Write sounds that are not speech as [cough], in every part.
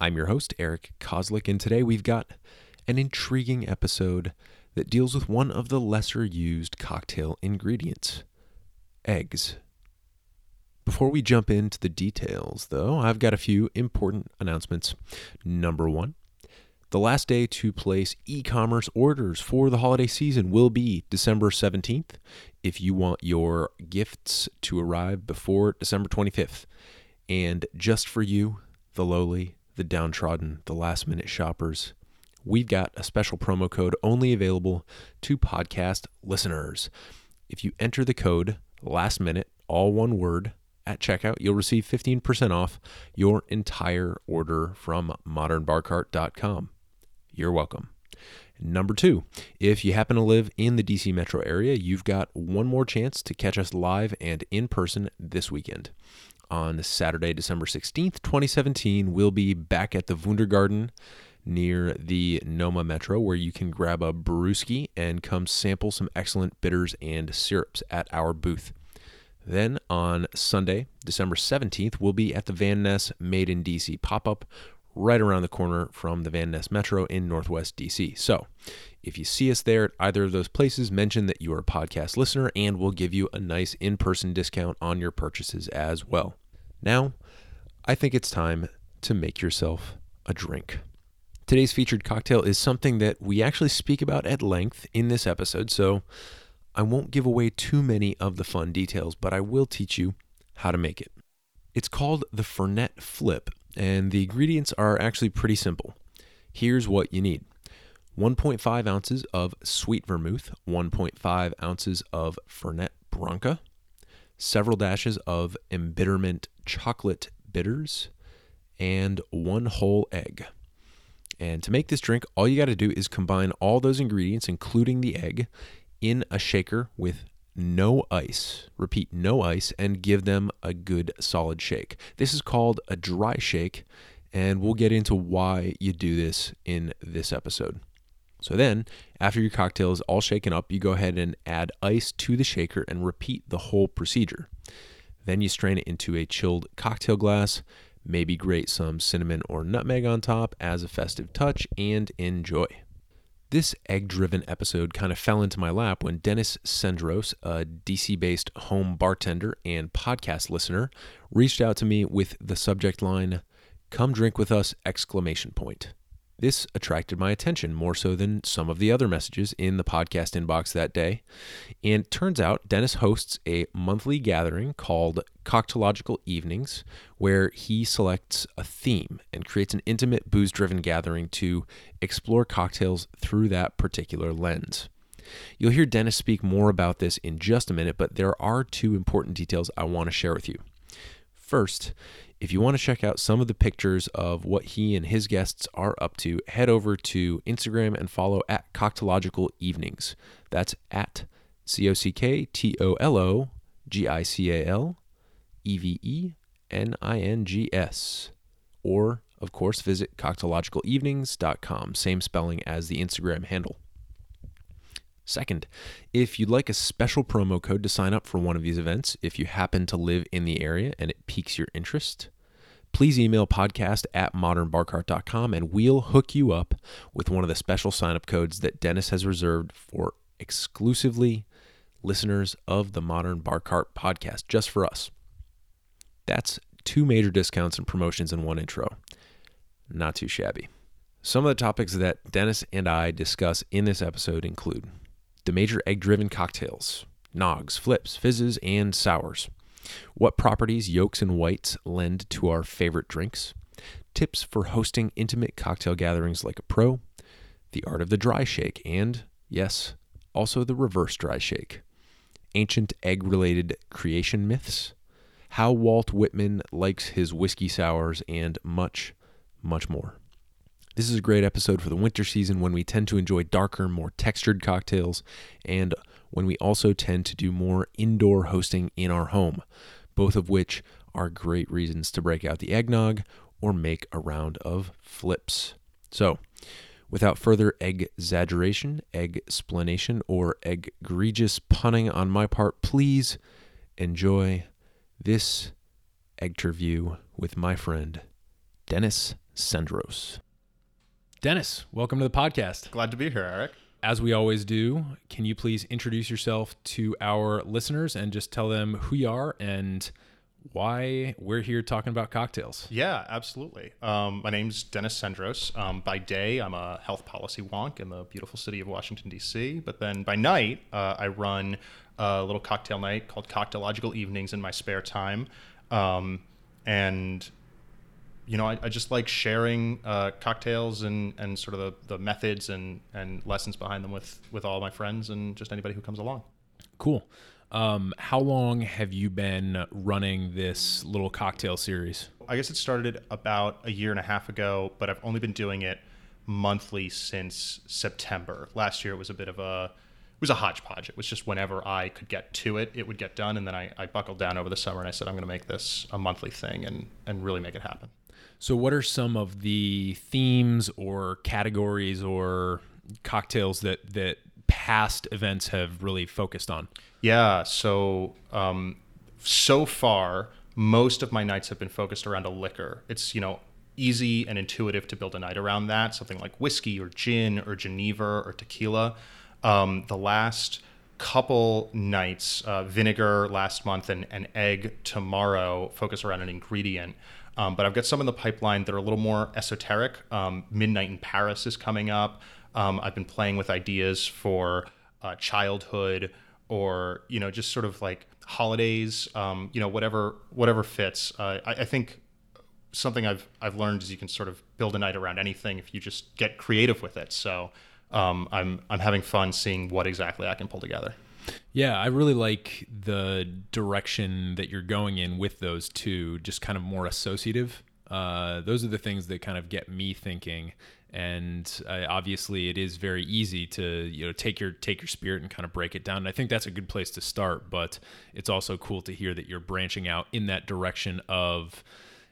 I'm your host, Eric Kozlik, and today we've got an intriguing episode that deals with one of the lesser used cocktail ingredients eggs. Before we jump into the details, though, I've got a few important announcements. Number one, the last day to place e commerce orders for the holiday season will be December 17th. If you want your gifts to arrive before December 25th, and just for you, the lowly, the downtrodden, the last minute shoppers, we've got a special promo code only available to podcast listeners. If you enter the code last minute, all one word, at checkout, you'll receive 15% off your entire order from modernbarcart.com. You're welcome. Number two, if you happen to live in the DC metro area, you've got one more chance to catch us live and in person this weekend. On Saturday, December 16th, 2017, we'll be back at the Wundergarten near the Noma Metro, where you can grab a brewski and come sample some excellent bitters and syrups at our booth. Then on Sunday, December 17th, we'll be at the Van Ness Made in DC pop up right around the corner from the Van Ness Metro in Northwest DC. So if you see us there at either of those places, mention that you are a podcast listener and we'll give you a nice in person discount on your purchases as well. Now, I think it's time to make yourself a drink. Today's featured cocktail is something that we actually speak about at length in this episode, so I won't give away too many of the fun details, but I will teach you how to make it. It's called the Fernet Flip, and the ingredients are actually pretty simple. Here's what you need 1.5 ounces of sweet vermouth, 1.5 ounces of Fernet Branca, several dashes of embitterment chocolate bitters, and one whole egg. And to make this drink, all you got to do is combine all those ingredients, including the egg, in a shaker with no ice. Repeat, no ice, and give them a good solid shake. This is called a dry shake, and we'll get into why you do this in this episode. So then, after your cocktail is all shaken up, you go ahead and add ice to the shaker and repeat the whole procedure. Then you strain it into a chilled cocktail glass, maybe grate some cinnamon or nutmeg on top as a festive touch, and enjoy. This egg driven episode kind of fell into my lap when Dennis Sendros, a DC based home bartender and podcast listener, reached out to me with the subject line, Come drink with us! exclamation point. This attracted my attention more so than some of the other messages in the podcast inbox that day. And turns out Dennis hosts a monthly gathering called Cocktological Evenings, where he selects a theme and creates an intimate booze driven gathering to explore cocktails through that particular lens. You'll hear Dennis speak more about this in just a minute, but there are two important details I want to share with you. First, if you want to check out some of the pictures of what he and his guests are up to, head over to Instagram and follow at Cocktological Evenings. That's at C O C K T O L O G I C A L E V E N I N G S. Or, of course, visit cocktologicalevenings.com, same spelling as the Instagram handle. Second, if you'd like a special promo code to sign up for one of these events, if you happen to live in the area and it piques your interest, please email podcast at modernbarcart.com and we'll hook you up with one of the special sign up codes that Dennis has reserved for exclusively listeners of the Modern Bar Cart podcast, just for us. That's two major discounts and promotions in one intro. Not too shabby. Some of the topics that Dennis and I discuss in this episode include the major egg driven cocktails, nogs, flips, fizzes, and sours. What properties yolks and whites lend to our favorite drinks. Tips for hosting intimate cocktail gatherings like a pro. The art of the dry shake, and, yes, also the reverse dry shake. Ancient egg related creation myths. How Walt Whitman likes his whiskey sours, and much, much more. This is a great episode for the winter season when we tend to enjoy darker, more textured cocktails, and when we also tend to do more indoor hosting in our home, both of which are great reasons to break out the eggnog or make a round of flips. So, without further exaggeration, explanation, or egregious punning on my part, please enjoy this interview with my friend Dennis Sendros. Dennis, welcome to the podcast. Glad to be here, Eric. As we always do, can you please introduce yourself to our listeners and just tell them who you are and why we're here talking about cocktails? Yeah, absolutely. Um, my name's Dennis Sendros. Um, by day, I'm a health policy wonk in the beautiful city of Washington, D.C. But then by night, uh, I run a little cocktail night called Cocktological Evenings in my spare time. Um, and you know, I, I, just like sharing uh, cocktails and, and sort of the, the methods and, and lessons behind them with, with all my friends and just anybody who comes along. Cool. Um, how long have you been running this little cocktail series? I guess it started about a year and a half ago, but I've only been doing it monthly since September. Last year it was a bit of a it was a hodgepodge. It was just whenever I could get to it, it would get done. And then I, I buckled down over the summer and I said, I'm going to make this a monthly thing and, and really make it happen. So, what are some of the themes or categories or cocktails that that past events have really focused on? Yeah. So, um, so far, most of my nights have been focused around a liquor. It's you know easy and intuitive to build a night around that. Something like whiskey or gin or Geneva or tequila. Um, the last couple nights, uh, vinegar last month and, and egg tomorrow, focus around an ingredient. Um, but I've got some in the pipeline that are a little more esoteric. Um, Midnight in Paris is coming up. Um, I've been playing with ideas for uh, childhood or you know just sort of like holidays. Um, you know whatever whatever fits. Uh, I, I, think something I've I've learned is you can sort of build a night around anything if you just get creative with it. So um, I'm I'm having fun seeing what exactly I can pull together. Yeah, I really like the direction that you're going in with those two, just kind of more associative. Uh, those are the things that kind of get me thinking. And uh, obviously, it is very easy to you know take your take your spirit and kind of break it down. And I think that's a good place to start. But it's also cool to hear that you're branching out in that direction of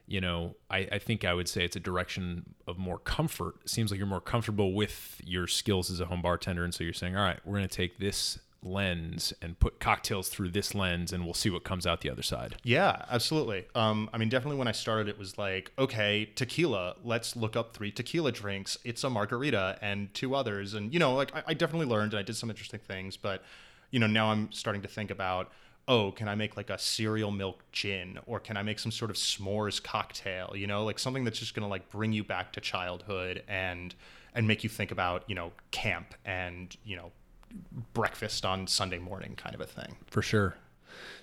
you know, I, I, think I would say it's a direction of more comfort. It seems like you're more comfortable with your skills as a home bartender. And so you're saying, all right, we're going to take this lens and put cocktails through this lens and we'll see what comes out the other side. Yeah, absolutely. Um, I mean, definitely when I started, it was like, okay, tequila, let's look up three tequila drinks. It's a margarita and two others. And, you know, like I, I definitely learned and I did some interesting things, but, you know, now I'm starting to think about, oh, can I make like a cereal milk gin or can I make some sort of s'mores cocktail, you know, like something that's just going to like bring you back to childhood and and make you think about, you know, camp and, you know, breakfast on Sunday morning kind of a thing. For sure.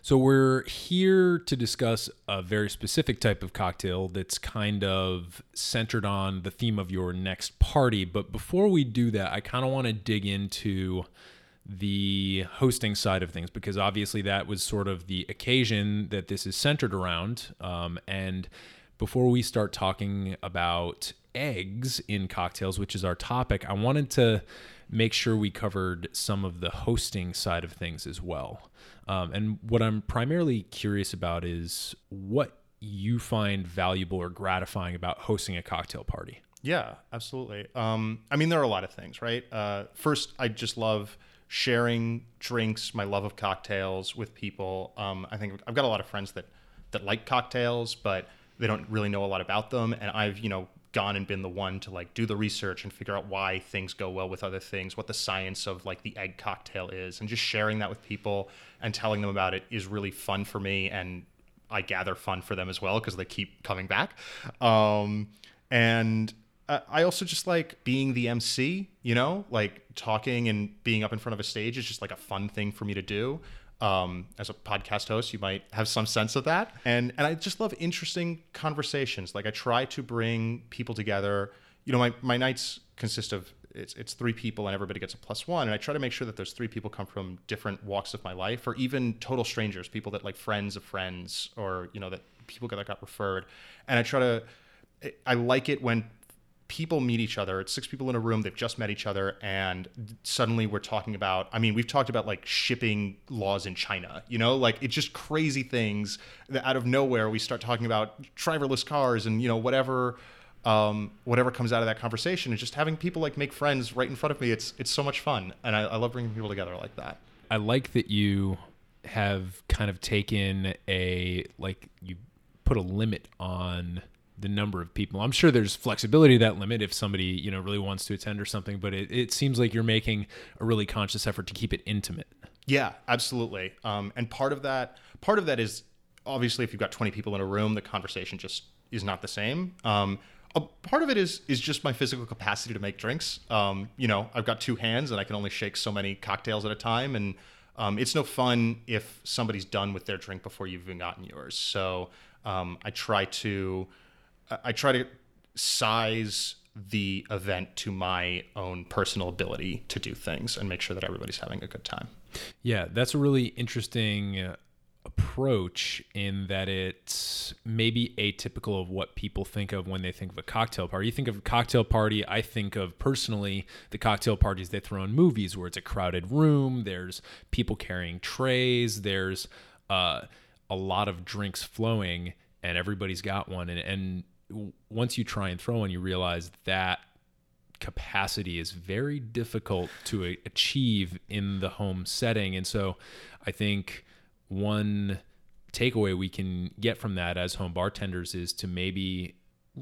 So we're here to discuss a very specific type of cocktail that's kind of centered on the theme of your next party, but before we do that, I kind of want to dig into the hosting side of things because obviously that was sort of the occasion that this is centered around. Um, and before we start talking about eggs in cocktails, which is our topic, I wanted to make sure we covered some of the hosting side of things as well. Um, and what I'm primarily curious about is what you find valuable or gratifying about hosting a cocktail party. Yeah, absolutely. Um, I mean, there are a lot of things, right? Uh, first, I just love sharing drinks, my love of cocktails with people. Um, I think I've got a lot of friends that that like cocktails, but they don't really know a lot about them. And I've you know gone and been the one to like do the research and figure out why things go well with other things, what the science of like the egg cocktail is, and just sharing that with people and telling them about it is really fun for me and I gather fun for them as well because they keep coming back. Um, and I also just like being the MC, you know, like talking and being up in front of a stage is just like a fun thing for me to do. Um, as a podcast host, you might have some sense of that. And and I just love interesting conversations. Like I try to bring people together. You know, my, my nights consist of it's it's three people and everybody gets a plus one. And I try to make sure that those three people come from different walks of my life or even total strangers, people that like friends of friends or, you know, that people that got referred. And I try to I like it when people meet each other. It's six people in a room. They've just met each other, and suddenly we're talking about. I mean, we've talked about like shipping laws in China. You know, like it's just crazy things that out of nowhere we start talking about driverless cars and you know whatever. Um, whatever comes out of that conversation and just having people like make friends right in front of me it's it's so much fun and I, I love bringing people together like that I like that you have kind of taken a like you put a limit on the number of people. I'm sure there's flexibility to that limit if somebody, you know, really wants to attend or something, but it, it seems like you're making a really conscious effort to keep it intimate. Yeah, absolutely. Um, and part of that, part of that is obviously if you've got 20 people in a room, the conversation just is not the same. Um, a part of it is is just my physical capacity to make drinks. Um, you know, I've got two hands and I can only shake so many cocktails at a time, and um, it's no fun if somebody's done with their drink before you've even gotten yours. So um, I try to I try to size the event to my own personal ability to do things and make sure that everybody's having a good time. Yeah, that's a really interesting uh, approach in that it's maybe atypical of what people think of when they think of a cocktail party. You think of a cocktail party, I think of personally the cocktail parties they throw in movies where it's a crowded room, there's people carrying trays, there's uh, a lot of drinks flowing, and everybody's got one. And, and once you try and throw one, you realize that capacity is very difficult to achieve in the home setting. And so I think one takeaway we can get from that as home bartenders is to maybe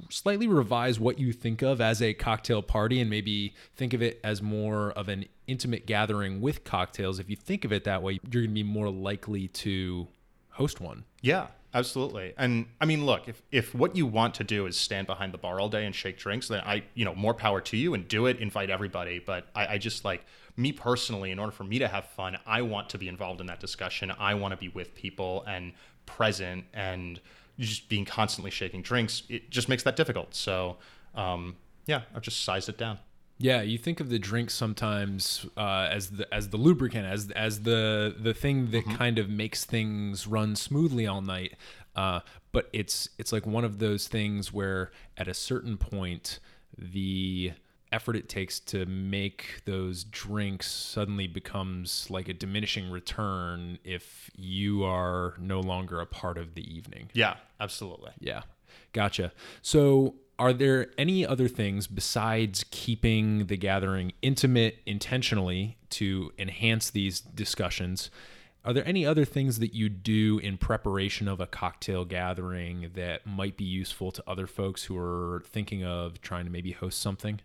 slightly revise what you think of as a cocktail party and maybe think of it as more of an intimate gathering with cocktails. If you think of it that way, you're going to be more likely to host one. Yeah, absolutely. And I mean, look, if if what you want to do is stand behind the bar all day and shake drinks, then I, you know, more power to you and do it. Invite everybody. But I, I just like me personally, in order for me to have fun, I want to be involved in that discussion. I want to be with people and present and just being constantly shaking drinks. It just makes that difficult. So, um, yeah, I've just sized it down. Yeah, you think of the drink sometimes uh, as the as the lubricant, as as the the thing that mm-hmm. kind of makes things run smoothly all night. Uh, but it's it's like one of those things where at a certain point the effort it takes to make those drinks suddenly becomes like a diminishing return if you are no longer a part of the evening. Yeah, absolutely. Yeah. Gotcha. So are there any other things besides keeping the gathering intimate intentionally to enhance these discussions? Are there any other things that you do in preparation of a cocktail gathering that might be useful to other folks who are thinking of trying to maybe host something?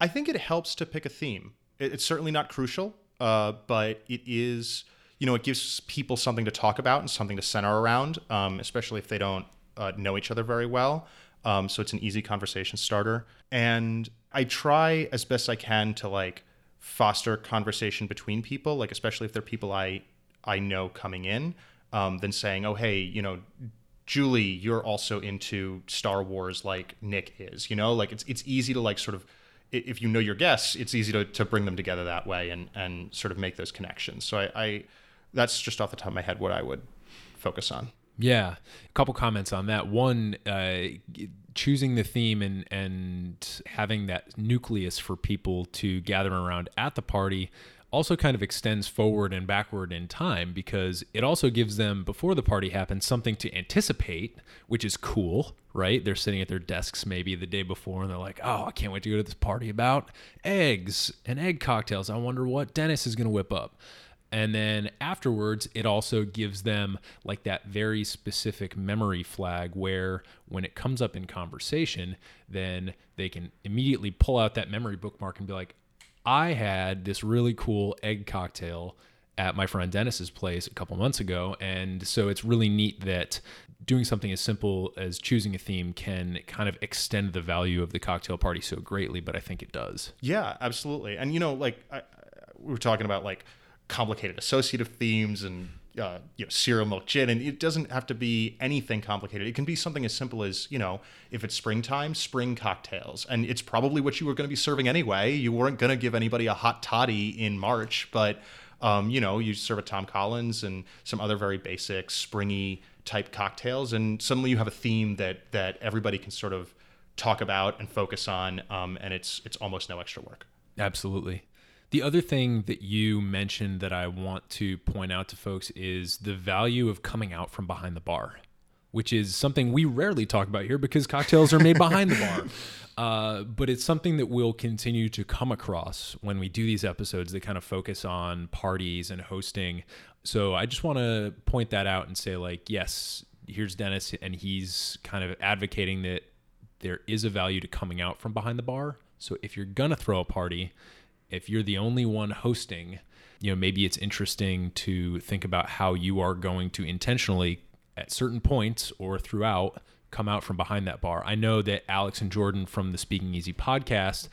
I think it helps to pick a theme. It's certainly not crucial, uh, but it is, you know, it gives people something to talk about and something to center around, um, especially if they don't uh, know each other very well. Um, so it's an easy conversation starter. And I try as best I can to like foster conversation between people, like especially if they're people I I know coming in, um, than saying, oh hey, you know, Julie, you're also into Star Wars like Nick is. You know, like it's it's easy to like sort of if you know your guests, it's easy to, to bring them together that way and and sort of make those connections. So I, I that's just off the top of my head what I would focus on. Yeah, a couple comments on that. One, uh, choosing the theme and and having that nucleus for people to gather around at the party also kind of extends forward and backward in time because it also gives them before the party happens something to anticipate which is cool right? They're sitting at their desks maybe the day before and they're like oh i can't wait to go to this party about eggs and egg cocktails. I wonder what dennis is going to whip up and then afterwards, it also gives them like that very specific memory flag where when it comes up in conversation, then they can immediately pull out that memory bookmark and be like, I had this really cool egg cocktail at my friend Dennis's place a couple months ago. And so it's really neat that doing something as simple as choosing a theme can kind of extend the value of the cocktail party so greatly, but I think it does. Yeah, absolutely. And, you know, like I, we were talking about like, complicated associative themes and uh, you know cereal milk gin and it doesn't have to be anything complicated it can be something as simple as you know if it's springtime spring cocktails and it's probably what you were going to be serving anyway you weren't going to give anybody a hot toddy in march but um, you know you serve a tom collins and some other very basic springy type cocktails and suddenly you have a theme that that everybody can sort of talk about and focus on, um, and it's it's almost no extra work. Absolutely. The other thing that you mentioned that I want to point out to folks is the value of coming out from behind the bar, which is something we rarely talk about here because cocktails are made behind the bar. [laughs] Uh, but it's something that we'll continue to come across when we do these episodes that kind of focus on parties and hosting. So I just want to point that out and say, like, yes, here's Dennis, and he's kind of advocating that there is a value to coming out from behind the bar. So if you're gonna throw a party, if you're the only one hosting, you know, maybe it's interesting to think about how you are going to intentionally at certain points or throughout come out from behind that bar. I know that Alex and Jordan from the Speaking Easy podcast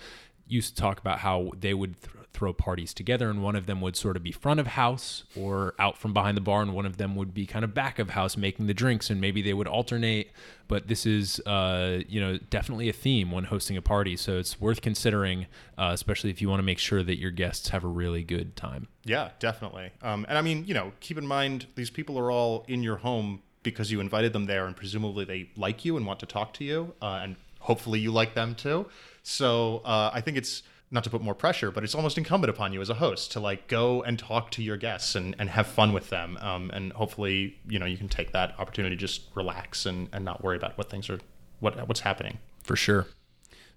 used to talk about how they would th- throw parties together and one of them would sort of be front of house or out from behind the bar and one of them would be kind of back of house making the drinks and maybe they would alternate but this is uh, you know definitely a theme when hosting a party so it's worth considering uh, especially if you want to make sure that your guests have a really good time Yeah, definitely. Um, and I mean, you know, keep in mind these people are all in your home because you invited them there, and presumably they like you and want to talk to you, uh, and hopefully you like them too. So uh, I think it's not to put more pressure, but it's almost incumbent upon you as a host to like go and talk to your guests and, and have fun with them. Um, and hopefully, you know, you can take that opportunity to just relax and, and not worry about what things are, what what's happening. For sure.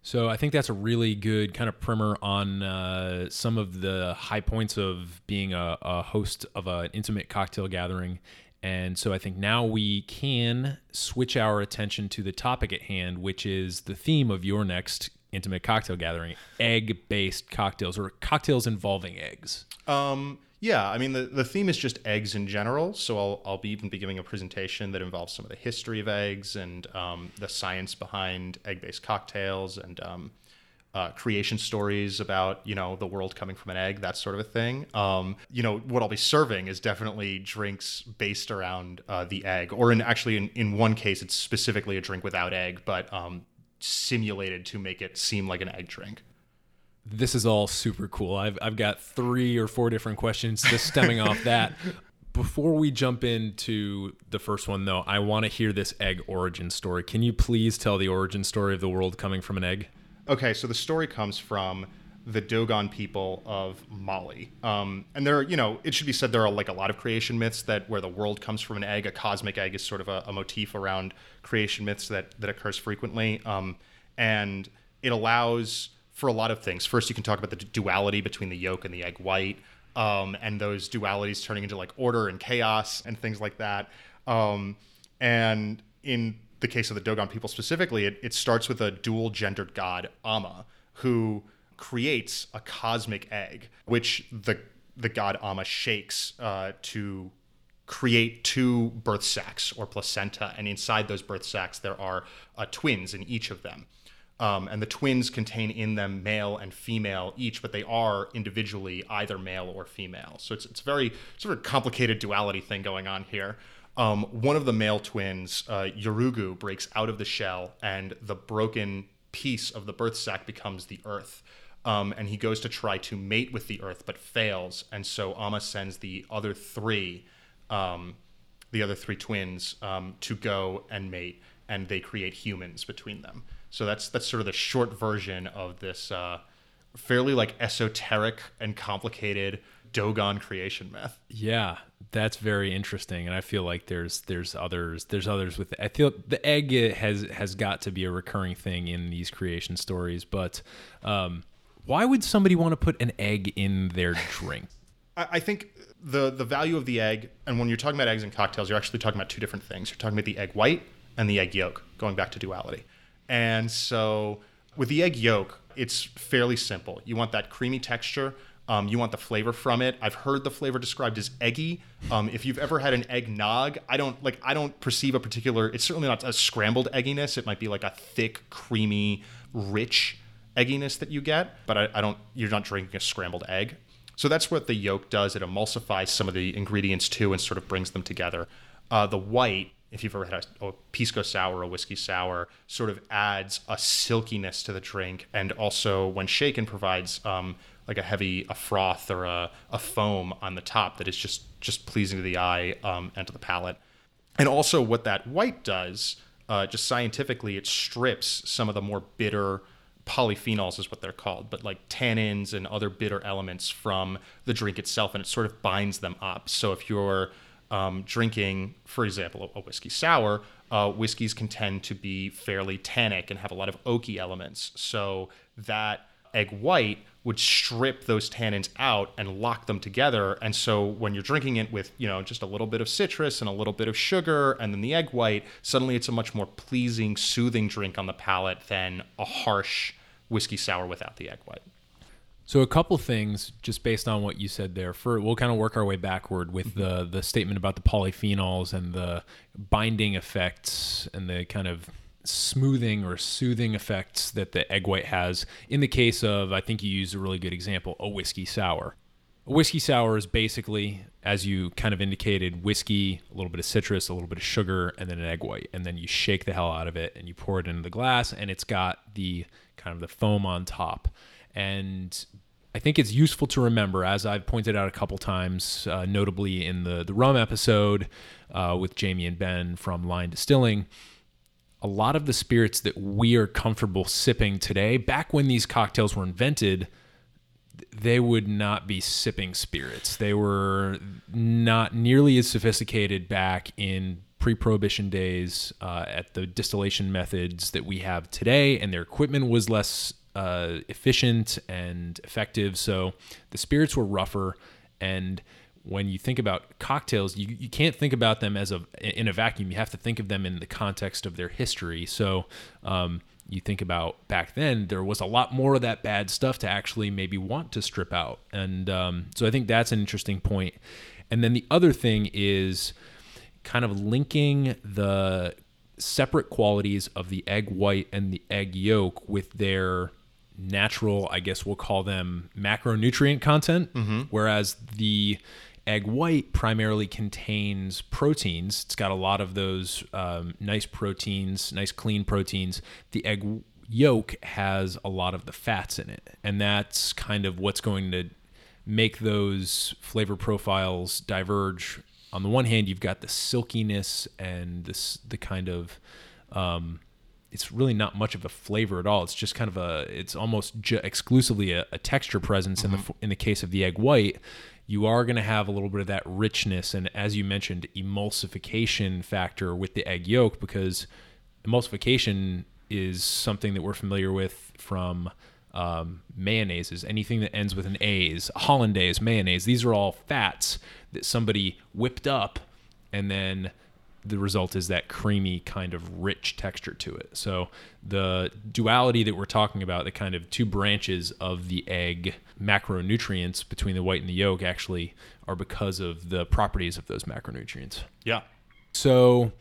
So I think that's a really good kind of primer on uh, some of the high points of being a, a host of an intimate cocktail gathering. And so I think now we can switch our attention to the topic at hand, which is the theme of your next intimate cocktail gathering egg based cocktails or cocktails involving eggs. Um, yeah, I mean the, the theme is just eggs in general. So I'll I'll be even be giving a presentation that involves some of the history of eggs and um, the science behind egg based cocktails and um, uh, creation stories about you know the world coming from an egg, that sort of a thing. Um, you know what I'll be serving is definitely drinks based around uh, the egg, or in actually in, in one case it's specifically a drink without egg, but um, simulated to make it seem like an egg drink. This is all super cool. I've, I've got three or four different questions just stemming off [laughs] that. Before we jump into the first one, though, I want to hear this egg origin story. Can you please tell the origin story of the world coming from an egg? Okay, so the story comes from the Dogon people of Mali. Um, and there, you know, it should be said there are like a lot of creation myths that where the world comes from an egg. A cosmic egg is sort of a, a motif around creation myths that that occurs frequently. Um, and it allows for a lot of things. First, you can talk about the duality between the yolk and the egg white, um, and those dualities turning into like order and chaos and things like that. Um, and in the case of the Dogon people specifically, it, it starts with a dual gendered god, Ama, who creates a cosmic egg, which the the god Amma shakes uh, to create two birth sacs or placenta, and inside those birth sacs there are uh, twins in each of them. Um, and the twins contain in them male and female each, but they are individually either male or female. So it's it's very sort of complicated duality thing going on here. Um, one of the male twins, uh, Yorugu, breaks out of the shell, and the broken piece of the birth sac becomes the earth. Um, and he goes to try to mate with the earth, but fails. And so Amma sends the other three, um, the other three twins, um, to go and mate, and they create humans between them. So that's that's sort of the short version of this uh, fairly like esoteric and complicated Dogon creation myth. Yeah, that's very interesting, and I feel like there's there's others there's others with I feel the egg has has got to be a recurring thing in these creation stories, but um, why would somebody want to put an egg in their [laughs] drink? I, I think the the value of the egg, and when you're talking about eggs and cocktails, you're actually talking about two different things. You're talking about the egg white and the egg yolk, going back to duality. And so with the egg yolk, it's fairly simple. You want that creamy texture. Um, you want the flavor from it. I've heard the flavor described as eggy. Um, if you've ever had an eggnog, I don't like. I don't perceive a particular. It's certainly not a scrambled egginess. It might be like a thick, creamy, rich egginess that you get. But I, I don't. You're not drinking a scrambled egg. So that's what the yolk does. It emulsifies some of the ingredients too, and sort of brings them together. Uh, the white if you've ever had a, a pisco sour or a whiskey sour, sort of adds a silkiness to the drink, and also when shaken provides um, like a heavy a froth or a, a foam on the top that is just just pleasing to the eye um, and to the palate. And also, what that white does uh, just scientifically, it strips some of the more bitter polyphenols, is what they're called, but like tannins and other bitter elements from the drink itself, and it sort of binds them up. So if you're um, drinking, for example, a, a whiskey sour, uh, whiskeys can tend to be fairly tannic and have a lot of oaky elements. So that egg white would strip those tannins out and lock them together. And so when you're drinking it with, you know, just a little bit of citrus and a little bit of sugar and then the egg white, suddenly it's a much more pleasing, soothing drink on the palate than a harsh whiskey sour without the egg white. So a couple things just based on what you said there. For we'll kind of work our way backward with mm-hmm. the the statement about the polyphenols and the binding effects and the kind of smoothing or soothing effects that the egg white has. In the case of, I think you used a really good example, a whiskey sour. A whiskey sour is basically, as you kind of indicated, whiskey, a little bit of citrus, a little bit of sugar, and then an egg white. And then you shake the hell out of it and you pour it into the glass, and it's got the kind of the foam on top. And I think it's useful to remember, as I've pointed out a couple times, uh, notably in the the rum episode uh, with Jamie and Ben from Lyon Distilling, a lot of the spirits that we are comfortable sipping today, back when these cocktails were invented, they would not be sipping spirits. They were not nearly as sophisticated back in pre-prohibition days uh, at the distillation methods that we have today, and their equipment was less uh, efficient and effective. So the spirits were rougher and when you think about cocktails, you, you can't think about them as a in a vacuum. You have to think of them in the context of their history. So um, you think about back then, there was a lot more of that bad stuff to actually maybe want to strip out, and um, so I think that's an interesting point. And then the other thing is kind of linking the separate qualities of the egg white and the egg yolk with their natural, I guess we'll call them macronutrient content, whereas the egg white primarily contains proteins. It's got a lot of those um, nice proteins, nice clean proteins. The egg yolk has a lot of the fats in it, and that's kind of what's going to make those flavor profiles diverge. On the one hand, you've got the silkiness and this the kind of um, it's really not much of a flavor at all. It's just kind of a it's almost ju- exclusively a, a texture presence in the in the case of the egg white. You are going to have a little bit of that richness and, as you mentioned, emulsification factor with the egg yolk because emulsification is something that we're familiar with from um, mayonnaises. Anything that ends with an A's, hollandaise, mayonnaise. These are all fats that somebody whipped up and then the result is that creamy kind of rich texture to it. So the duality that we're talking about, the kind of two branches of the egg macronutrients between the white and the yolk actually are because of the properties of those macronutrients. Yeah. So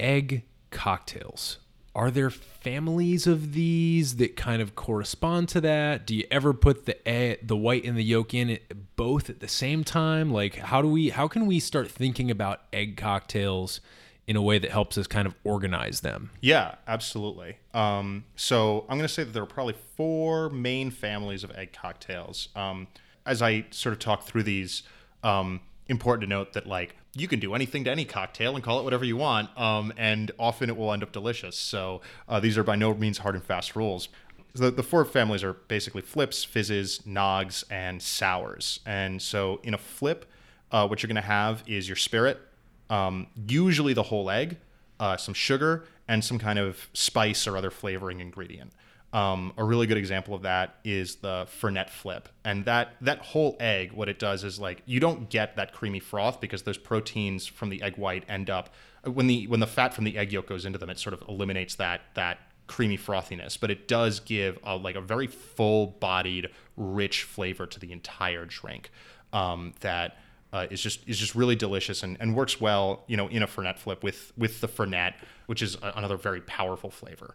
egg cocktails. Are there families of these that kind of correspond to that? Do you ever put the egg, the white and the yolk in it both at the same time? Like how do we how can we start thinking about egg cocktails in a way that helps us kind of organize them? Yeah, absolutely. Um, so I'm going to say that there are probably four main families of egg cocktails. Um, as I sort of talk through these, um, important to note that like you can do anything to any cocktail and call it whatever you want, um, and often it will end up delicious. So uh, these are by no means hard and fast rules. The, the four families are basically flips, fizzes, nogs, and sours. And so in a flip, uh, what you're going to have is your spirit, um, usually the whole egg, uh, some sugar, and some kind of spice or other flavoring ingredient. Um, a really good example of that is the Fernet flip, and that that whole egg, what it does is like you don't get that creamy froth because those proteins from the egg white end up when the when the fat from the egg yolk goes into them, it sort of eliminates that that creamy frothiness, but it does give a, like a very full-bodied, rich flavor to the entire drink um, that uh, is just is just really delicious and, and works well, you know, in a Fernet flip with with the Fernet, which is a, another very powerful flavor.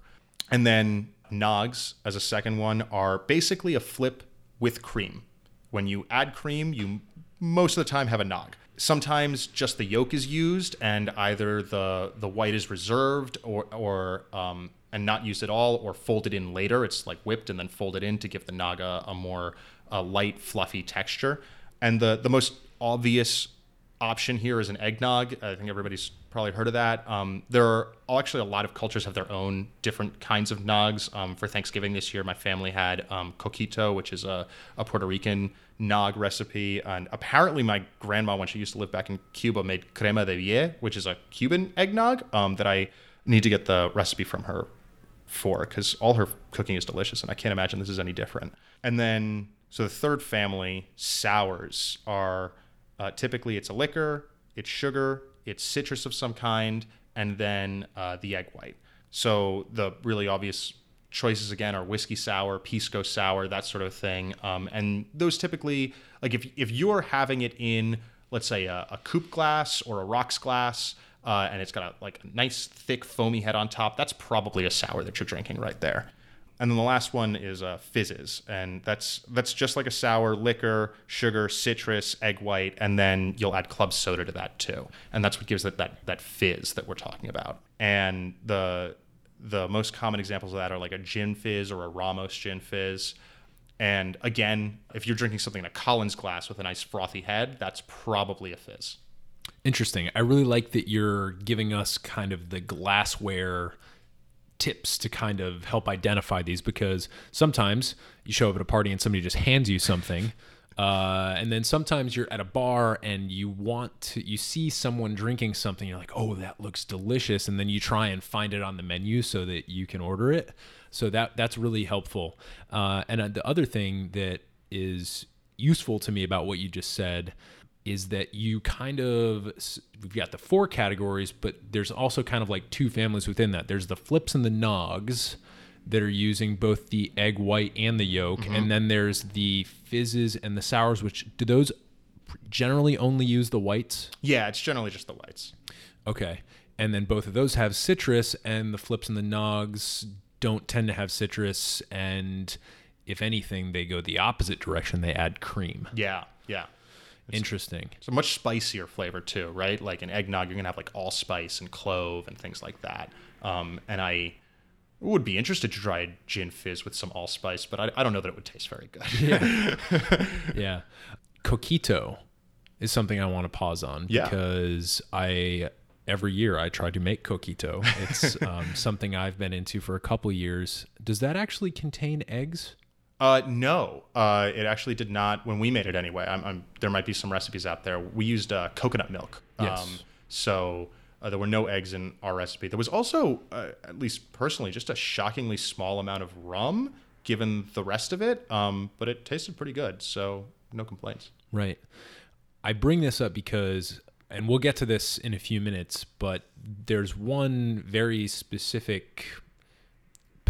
And then Nogs as a second one are basically a flip with cream. When you add cream, you most of the time have a nog. Sometimes just the yolk is used, and either the the white is reserved or or um, and not used at all, or folded in later. It's like whipped and then folded in to give the naga a more uh, light, fluffy texture. And the the most obvious option here is an eggnog. I think everybody's probably heard of that. Um, there are actually a lot of cultures have their own different kinds of nogs. Um, for Thanksgiving this year, my family had um, coquito, which is a, a Puerto Rican nog recipe. And apparently, my grandma, when she used to live back in Cuba, made crema de vie, which is a Cuban eggnog um, that I need to get the recipe from her for because all her cooking is delicious, and I can't imagine this is any different. And then, so the third family sours are uh, typically it's a liquor, it's sugar, it's citrus of some kind, and then uh, the egg white. So the really obvious choices again are whiskey sour, pisco sour, that sort of thing. Um, and those typically, like if if you're having it in, let's say a, a coupe glass or a rocks glass, uh, and it's got a like a nice thick foamy head on top, that's probably a sour that you're drinking right there. And then the last one is uh, fizzes, and that's that's just like a sour liquor, sugar, citrus, egg white, and then you'll add club soda to that too, and that's what gives it that that fizz that we're talking about. And the the most common examples of that are like a gin fizz or a Ramos gin fizz. And again, if you're drinking something in a Collins glass with a nice frothy head, that's probably a fizz. Interesting. I really like that you're giving us kind of the glassware tips to kind of help identify these because sometimes you show up at a party and somebody just hands you something. [laughs] Uh, and then sometimes you're at a bar and you want to, you see someone drinking something, you're like, oh, that looks delicious. And then you try and find it on the menu so that you can order it. So that that's really helpful. Uh, and uh, the other thing that is useful to me about what you just said is that you kind of we've got the four categories, but there's also kind of like two families within that. There's the flips and the nogs that are using both the egg white and the yolk, Mm-hmm. and then there's the fizzes and the sours. Which do those generally only use the whites? Yeah, it's generally just the whites. Okay, and then both of those have citrus, and the flips and the nogs don't tend to have citrus, and if anything, they go the opposite direction. They add cream. Yeah, yeah. Interesting. It's a much spicier flavor too, right? Like an eggnog, you're gonna have like allspice and clove and things like that. Um, and I would be interested to try a gin fizz with some allspice, but I, I don't know that it would taste very good. yeah. [laughs] Coquito is something I want to pause on Yeah. because I every year I try to make coquito. It's [laughs] um, something I've been into for a couple years. Does that actually contain eggs? Uh, no, uh, it actually did not. When we made it anyway, I'm, I'm, there might be some recipes out there. We used uh, coconut milk. Yes. so uh, there were no eggs in our recipe. There was also, uh, at least personally, just a shockingly small amount of rum given the rest of it. Um, but it tasted pretty good, so no complaints. Right. I bring this up because, and we'll get to this in a few minutes, but there's one very specific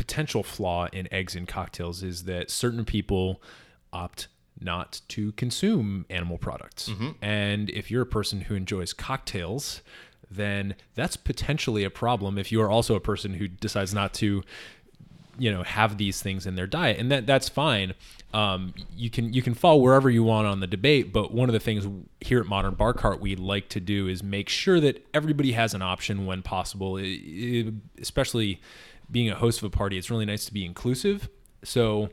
potential flaw in eggs in cocktails is that certain people opt not to consume animal products. And if you're a person who enjoys cocktails, then that's potentially a problem if you are also a person who decides not to you know have these things in their diet. And that that's fine. Um, you can you can fall wherever you want on the debate but one of the things here at modern bar cart we like to do is make sure that everybody has an option when possible especially being a host of a party it's really nice to be inclusive. So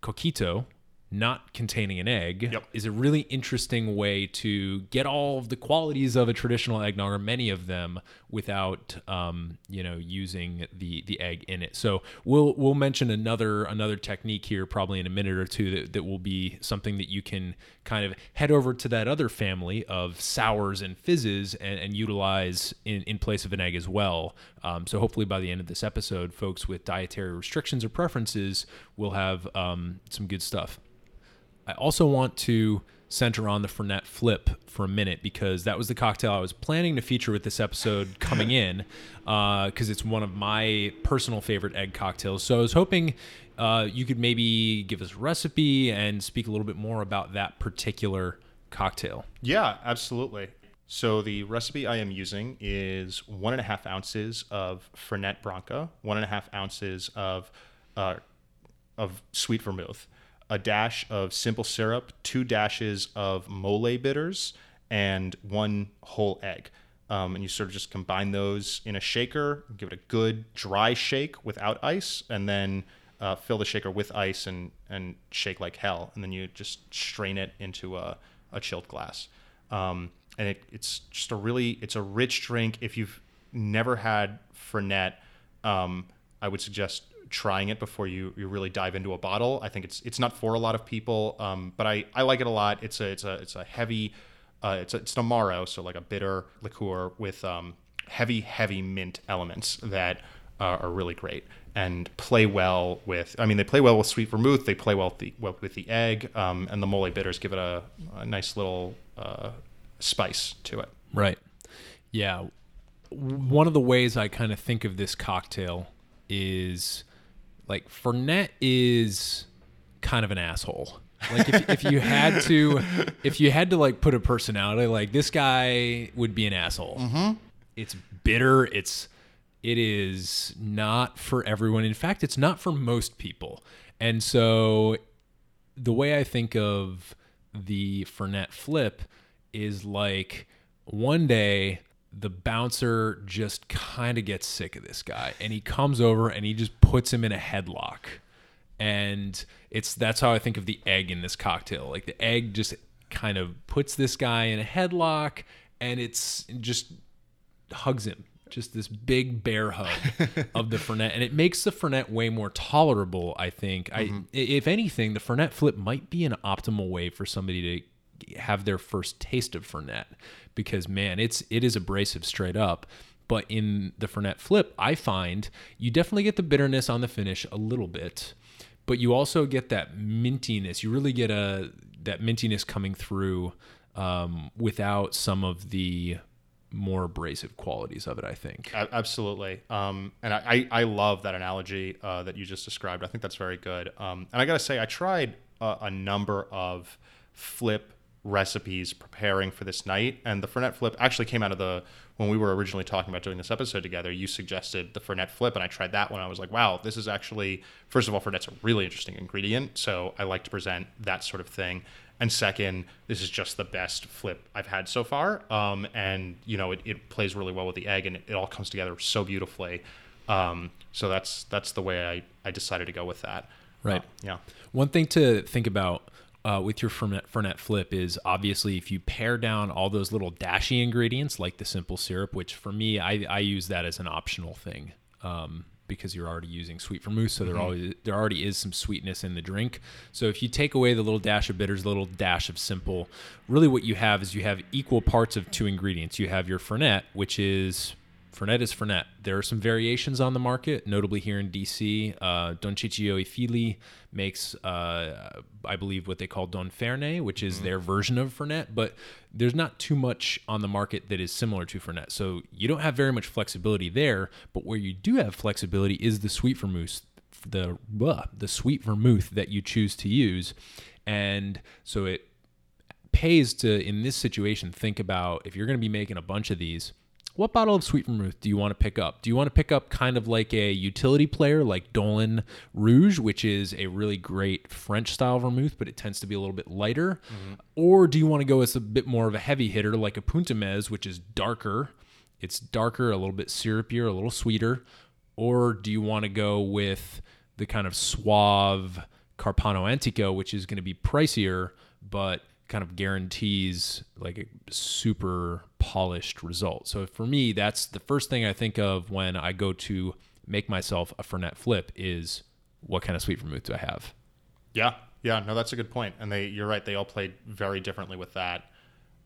coquito not containing an egg Yep. is a really interesting way to get all of the qualities of a traditional eggnog or many of them without um, you know using the the egg in it. So we'll we'll mention another another technique here probably in a minute or two that, that will be something that you can kind of head over to that other family of sours and fizzes and, and utilize in, in place of an egg as well. Um, so hopefully by the end of this episode folks with dietary restrictions or preferences will have um, some good stuff I also want to center on the Fernet Flip for a minute because that was the cocktail I was planning to feature with this episode coming [laughs] in because it's one of my personal favorite egg cocktails. So I was hoping uh, you could maybe give us a recipe and speak a little bit more about that particular cocktail. Yeah, absolutely. So the recipe I am using is one and a half ounces of Fernet Branca, one and a half ounces of uh, of sweet vermouth, a dash of simple syrup, two dashes of mole bitters, and one whole egg. Um, and you sort of just combine those in a shaker, give it a good dry shake without ice, and then uh, fill the shaker with ice and, and shake like hell. And then you just strain it into a, a chilled glass. Um, and it, it's just a really it's a rich drink. If you've never had Fernet, um, I would suggest trying it before you, you really dive into a bottle. I think it's it's not for a lot of people, um, but I, I like it a lot. It's a it's a it's a heavy, uh, it's a, it's an so like a bitter liqueur with um, heavy heavy mint elements that uh, are really great and play well with. I mean, they play well with sweet vermouth. They play well with the, well with the egg, um, and the mole bitters give it a, a nice little uh, spice to it. Right. Yeah. One of the ways I kind of think of this cocktail is like Fernet is kind of an asshole. Like if, if you had to, [laughs] if you had to like put a personality, like this guy would be an asshole. Mm-hmm. It's bitter. It's it is not for everyone. In fact, it's not for most people. And so the way I think of the Fernet flip is like one day the bouncer just kind of gets sick of this guy and he comes over and he just puts him in a headlock. And it's that's how I think of the egg in this cocktail. Like the egg just kind of puts this guy in a headlock and it's just hugs him just this big bear hug [laughs] of the Fernet, and it makes the Fernet way more tolerable. I think. Mm-hmm. I, if anything, the Fernet flip might be an optimal way for somebody to have their first taste of Fernet, because man, it's it is abrasive straight up. But in the Fernet flip, I find you definitely get the bitterness on the finish a little bit, but you also get that mintiness. You really get a that mintiness coming through um, without some of the more abrasive qualities of it. I think absolutely, um, and I, I love that analogy uh, that you just described. I think that's very good. Um, and I got to say, I tried a, a, number of flip recipes preparing for this night, and the Fernet flip actually came out of the when we were originally talking about doing this episode together. You suggested the Fernet flip, and I tried that one. I was like, wow, this is actually first of all, Fernet's a really interesting ingredient, so I like to present that sort of thing and second, this is just the best flip I've had so far. Um, and you know, it, it, plays really well with the egg, and it, it all comes together so beautifully. Um, so that's that's the way I, I decided to go with that. Right. Uh, yeah. One thing to think about uh, with your Fernet, Fernet flip is obviously if you pare down all those little dashy ingredients like the simple syrup, which for me I, I use that as an optional thing. Um, because you're already using sweet vermouth, so mm-hmm. there always there already is some sweetness in the drink. So if you take away the little dash of bitters, the little dash of simple, really what you have is you have equal parts of two ingredients. You have your Fernet, which is Fernet is Fernet. There are some variations on the market, notably here in DC. Uh, Don Ciccio e Figli makes, uh, I believe, what they call Don Ferne, which is mm their version of Fernet, but there's not too much on the market that is similar to Fernet. So you don't have very much flexibility there, but where you do have flexibility is the sweet vermouth, the, uh, the sweet vermouth that you choose to use. And so it pays to, in this situation, think about if you're going to be making a bunch of these – what bottle of sweet vermouth do you want to pick up? Do you want to pick up kind of like a utility player like Dolin Rouge, which is a really great French style vermouth, but it tends to be a little bit lighter? Mm-hmm. Or do you want to go as a bit more of a heavy hitter like a Punta Mez, which is darker? It's darker, a little bit syrupier, a little sweeter. Or do you want to go with the kind of suave Carpano Antica, which is going to be pricier, but kind of guarantees like a super polished result. So for me, that's the first thing I think of when I go to make myself a Fernet flip is what kind of sweet vermouth do I have? Yeah, yeah, no, that's a good point. And they, you're right, they all played very differently with that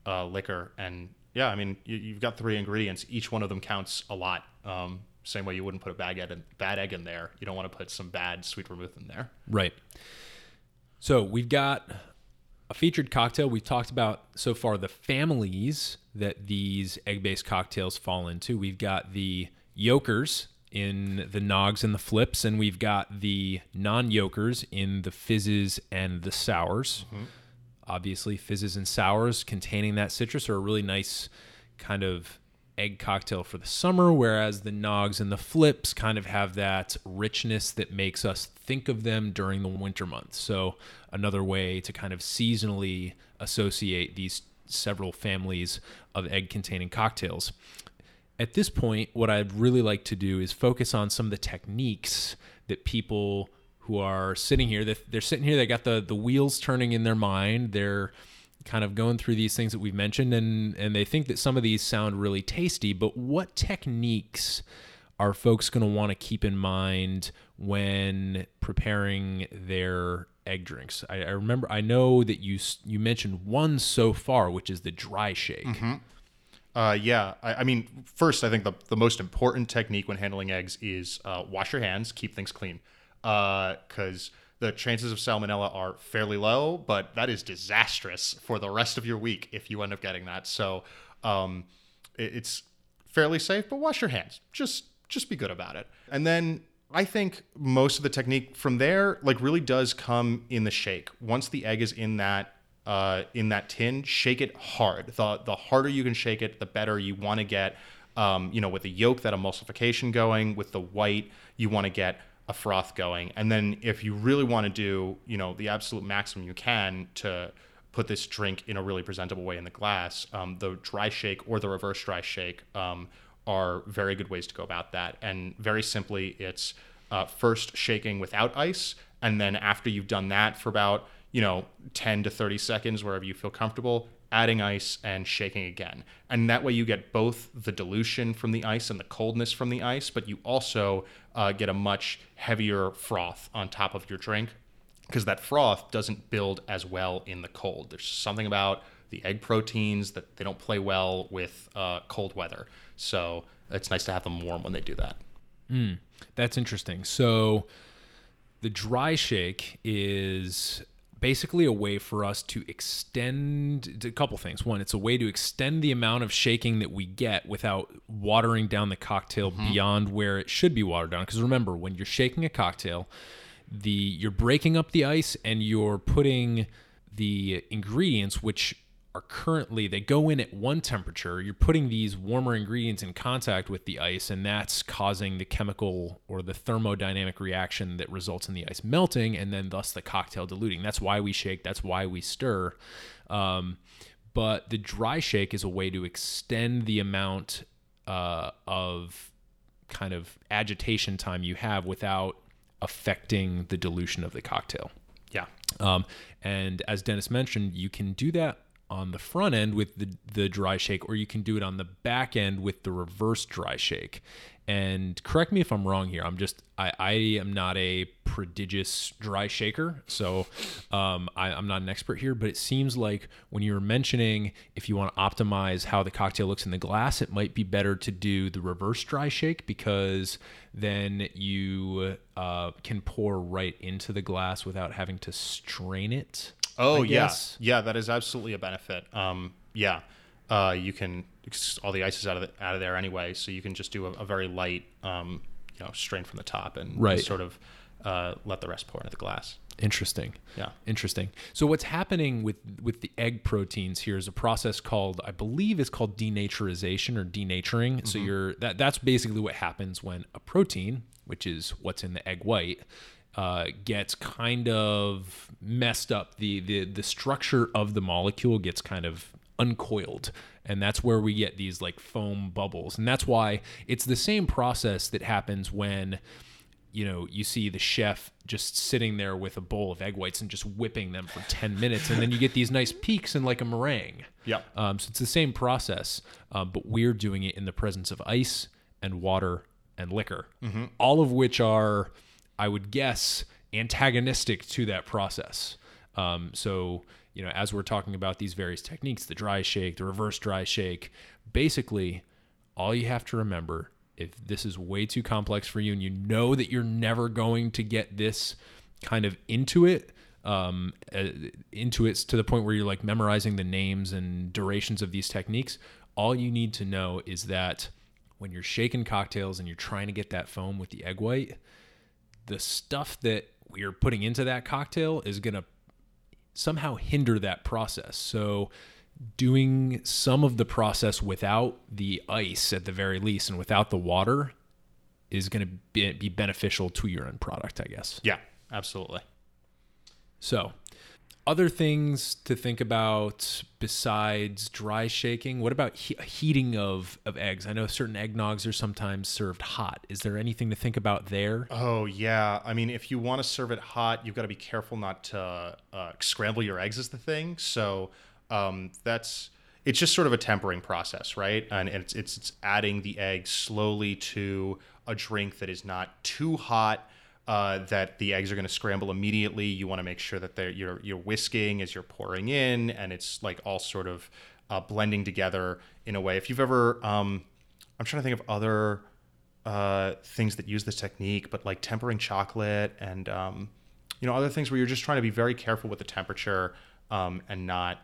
uh, liquor. And yeah, I mean, you, have got three ingredients. Each one of them counts a lot. Um, same way you wouldn't put a bad egg, in, bad egg in there. You don't want to put some bad sweet vermouth in there. Right. So we've got a featured cocktail. We've talked about so far the families that these egg based cocktails fall into. We've got the yokers in the nogs and the flips, and we've got the non yokers in the fizzes and the sours. Mm-hmm. Obviously, fizzes and sours containing that citrus are a really nice kind of egg cocktail for the summer, whereas the nogs and the flips kind of have that richness that makes us think of them during the winter months. So, another way to kind of seasonally associate these several families of egg containing cocktails. At this point, what I'd really like to do is focus on some of the techniques that people who are sitting here, they're sitting here, they got the, the wheels turning in their mind, they're kind of going through these things that we've mentioned, and and they think that some of these sound really tasty. But what techniques are folks going to want to keep in mind when preparing their egg drinks? I, I remember, I know that you you mentioned one so far, which is the dry shake. Uh, yeah, I, I mean, first, I think the, the most important technique when handling eggs is uh, wash your hands, keep things clean. Because the chances of salmonella are fairly low, but that is disastrous for the rest of your week if you end up getting that. So um, it- it's fairly safe, but wash your hands. Just just be good about it. And then I think most of the technique from there like really does come in the shake. Once the egg is in that uh, in that tin, shake it hard. The the harder you can shake it, the better you want to get. Um, you know, with the yolk, that emulsification going. With the white, you want to get a froth going. And then if you really want to do, you know, the absolute maximum you can to put this drink in a really presentable way in the glass, um, the dry shake or the reverse dry shake um, are very good ways to go about that. And very simply, it's uh, first shaking without ice, and then after you've done that for about you know 10 to 30 seconds, wherever you feel comfortable, adding ice and shaking again. And that way you get both the dilution from the ice and the coldness from the ice, but you also uh, get a much heavier froth on top of your drink because that froth doesn't build as well in the cold. There's something about the egg proteins that they don't play well with uh, cold weather. So it's nice to have them warm when they do that. That's interesting. So the dry shake is basically a way for us to extend a couple things. One, it's a way to extend the amount of shaking that we get without watering down the cocktail mm-hmm. beyond where it should be watered down. Because remember, when you're shaking a cocktail, the you're breaking up the ice and you're putting the ingredients which are currently they go in at one temperature. You're putting these warmer ingredients in contact with the ice and that's causing the chemical or the thermodynamic reaction that results in the ice melting and then thus the cocktail diluting. That's why we shake that's why we stir. Um, but the dry shake is a way to extend the amount uh, of kind of agitation time you have without affecting the dilution of the cocktail. Yeah. um, and as Dennis mentioned, you can do that on the front end with the, the dry shake, or you can do it on the back end with the reverse dry shake. And correct me if I'm wrong here. I'm just I, I am not a prodigious dry shaker, so um, I, I'm not an expert here. But it seems like when you were mentioning if you want to optimize how the cocktail looks in the glass, it might be better to do the reverse dry shake because then you uh, can pour right into the glass without having to strain it. Oh yes, yeah, yeah. That is absolutely a benefit. Um, yeah, uh, you can all the ice is out of the, out of there anyway, so you can just do a, a very light, um, you know, strain from the top and Right. sort of uh, let the rest pour into the glass. Interesting. Yeah. Interesting. So what's happening with with the egg proteins here is a process called I believe is called denaturization or denaturing. So you're that that's basically what happens when a protein, which is what's in the egg white, uh, gets kind of messed up. The the the structure of the molecule gets kind of uncoiled and that's where we get these like foam bubbles and that's why it's the same process that happens when you know, you see the chef just sitting there with a bowl of egg whites and just whipping them for 10 minutes. And then you get these nice peaks and like a meringue. Yep. Um, so it's the same process, uh, but we're doing it in the presence of ice and water and liquor, all of which are, I would guess, antagonistic to that process. Um, so, you know, as we're talking about these various techniques, the dry shake, the reverse dry shake, basically, all you have to remember if this is way too complex for you and you know that you're never going to get this kind of into it um, uh, into it to the point where you're like memorizing the names and durations of these techniques all you need to know is that when you're shaking cocktails and you're trying to get that foam with the egg white the stuff that we're putting into that cocktail is going to somehow hinder that process. So, doing some of the process without the ice at the very least and without the water is going to be, be beneficial to your end product, I guess. Yeah, absolutely. So, other things to think about besides dry shaking. What about he- heating of, of eggs? I know certain eggnogs are sometimes served hot. Is there anything to think about there? Oh yeah. I mean, if you want to serve it hot, you've got to be careful not to uh, scramble your eggs. Is the thing. So um, that's it's just sort of a tempering process, right? And it's it's, it's adding the egg slowly to a drink that is not too hot. Uh, that the eggs are going to scramble immediately. You want to make sure that they're you're you're whisking as you're pouring in, and it's like all sort of uh, blending together in a way. If you've ever, um, I'm trying to think of other uh, things that use this technique, but like tempering chocolate and um, you know other things where you're just trying to be very careful with the temperature um, and not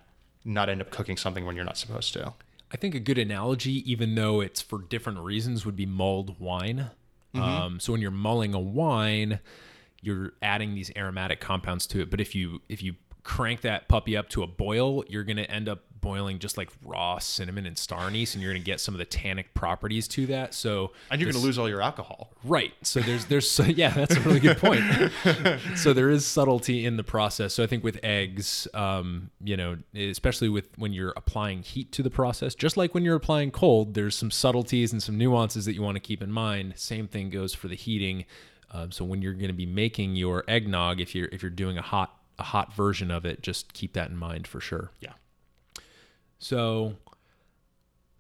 not end up cooking something when you're not supposed to. I think a good analogy, even though it's for different reasons, would be mulled wine. Um, so when you're mulling a wine, you're adding these aromatic compounds to it. But if you if you crank that puppy up to a boil, you're gonna end up boiling just like raw cinnamon and star anise, and you're gonna get some of the tannic properties to that. So And you're going to lose all your alcohol. Right. So there's there's so yeah, that's a really good point. [laughs] so there is subtlety in the process. So I think with eggs, um, you know, especially with when you're applying heat to the process, just like when you're applying cold, there's some subtleties and some nuances that you want to keep in mind. Same thing goes for the heating. Um, so when you're going to be making your eggnog, if you're if you're doing a hot a hot version of it, just keep that in mind for sure. Yeah. So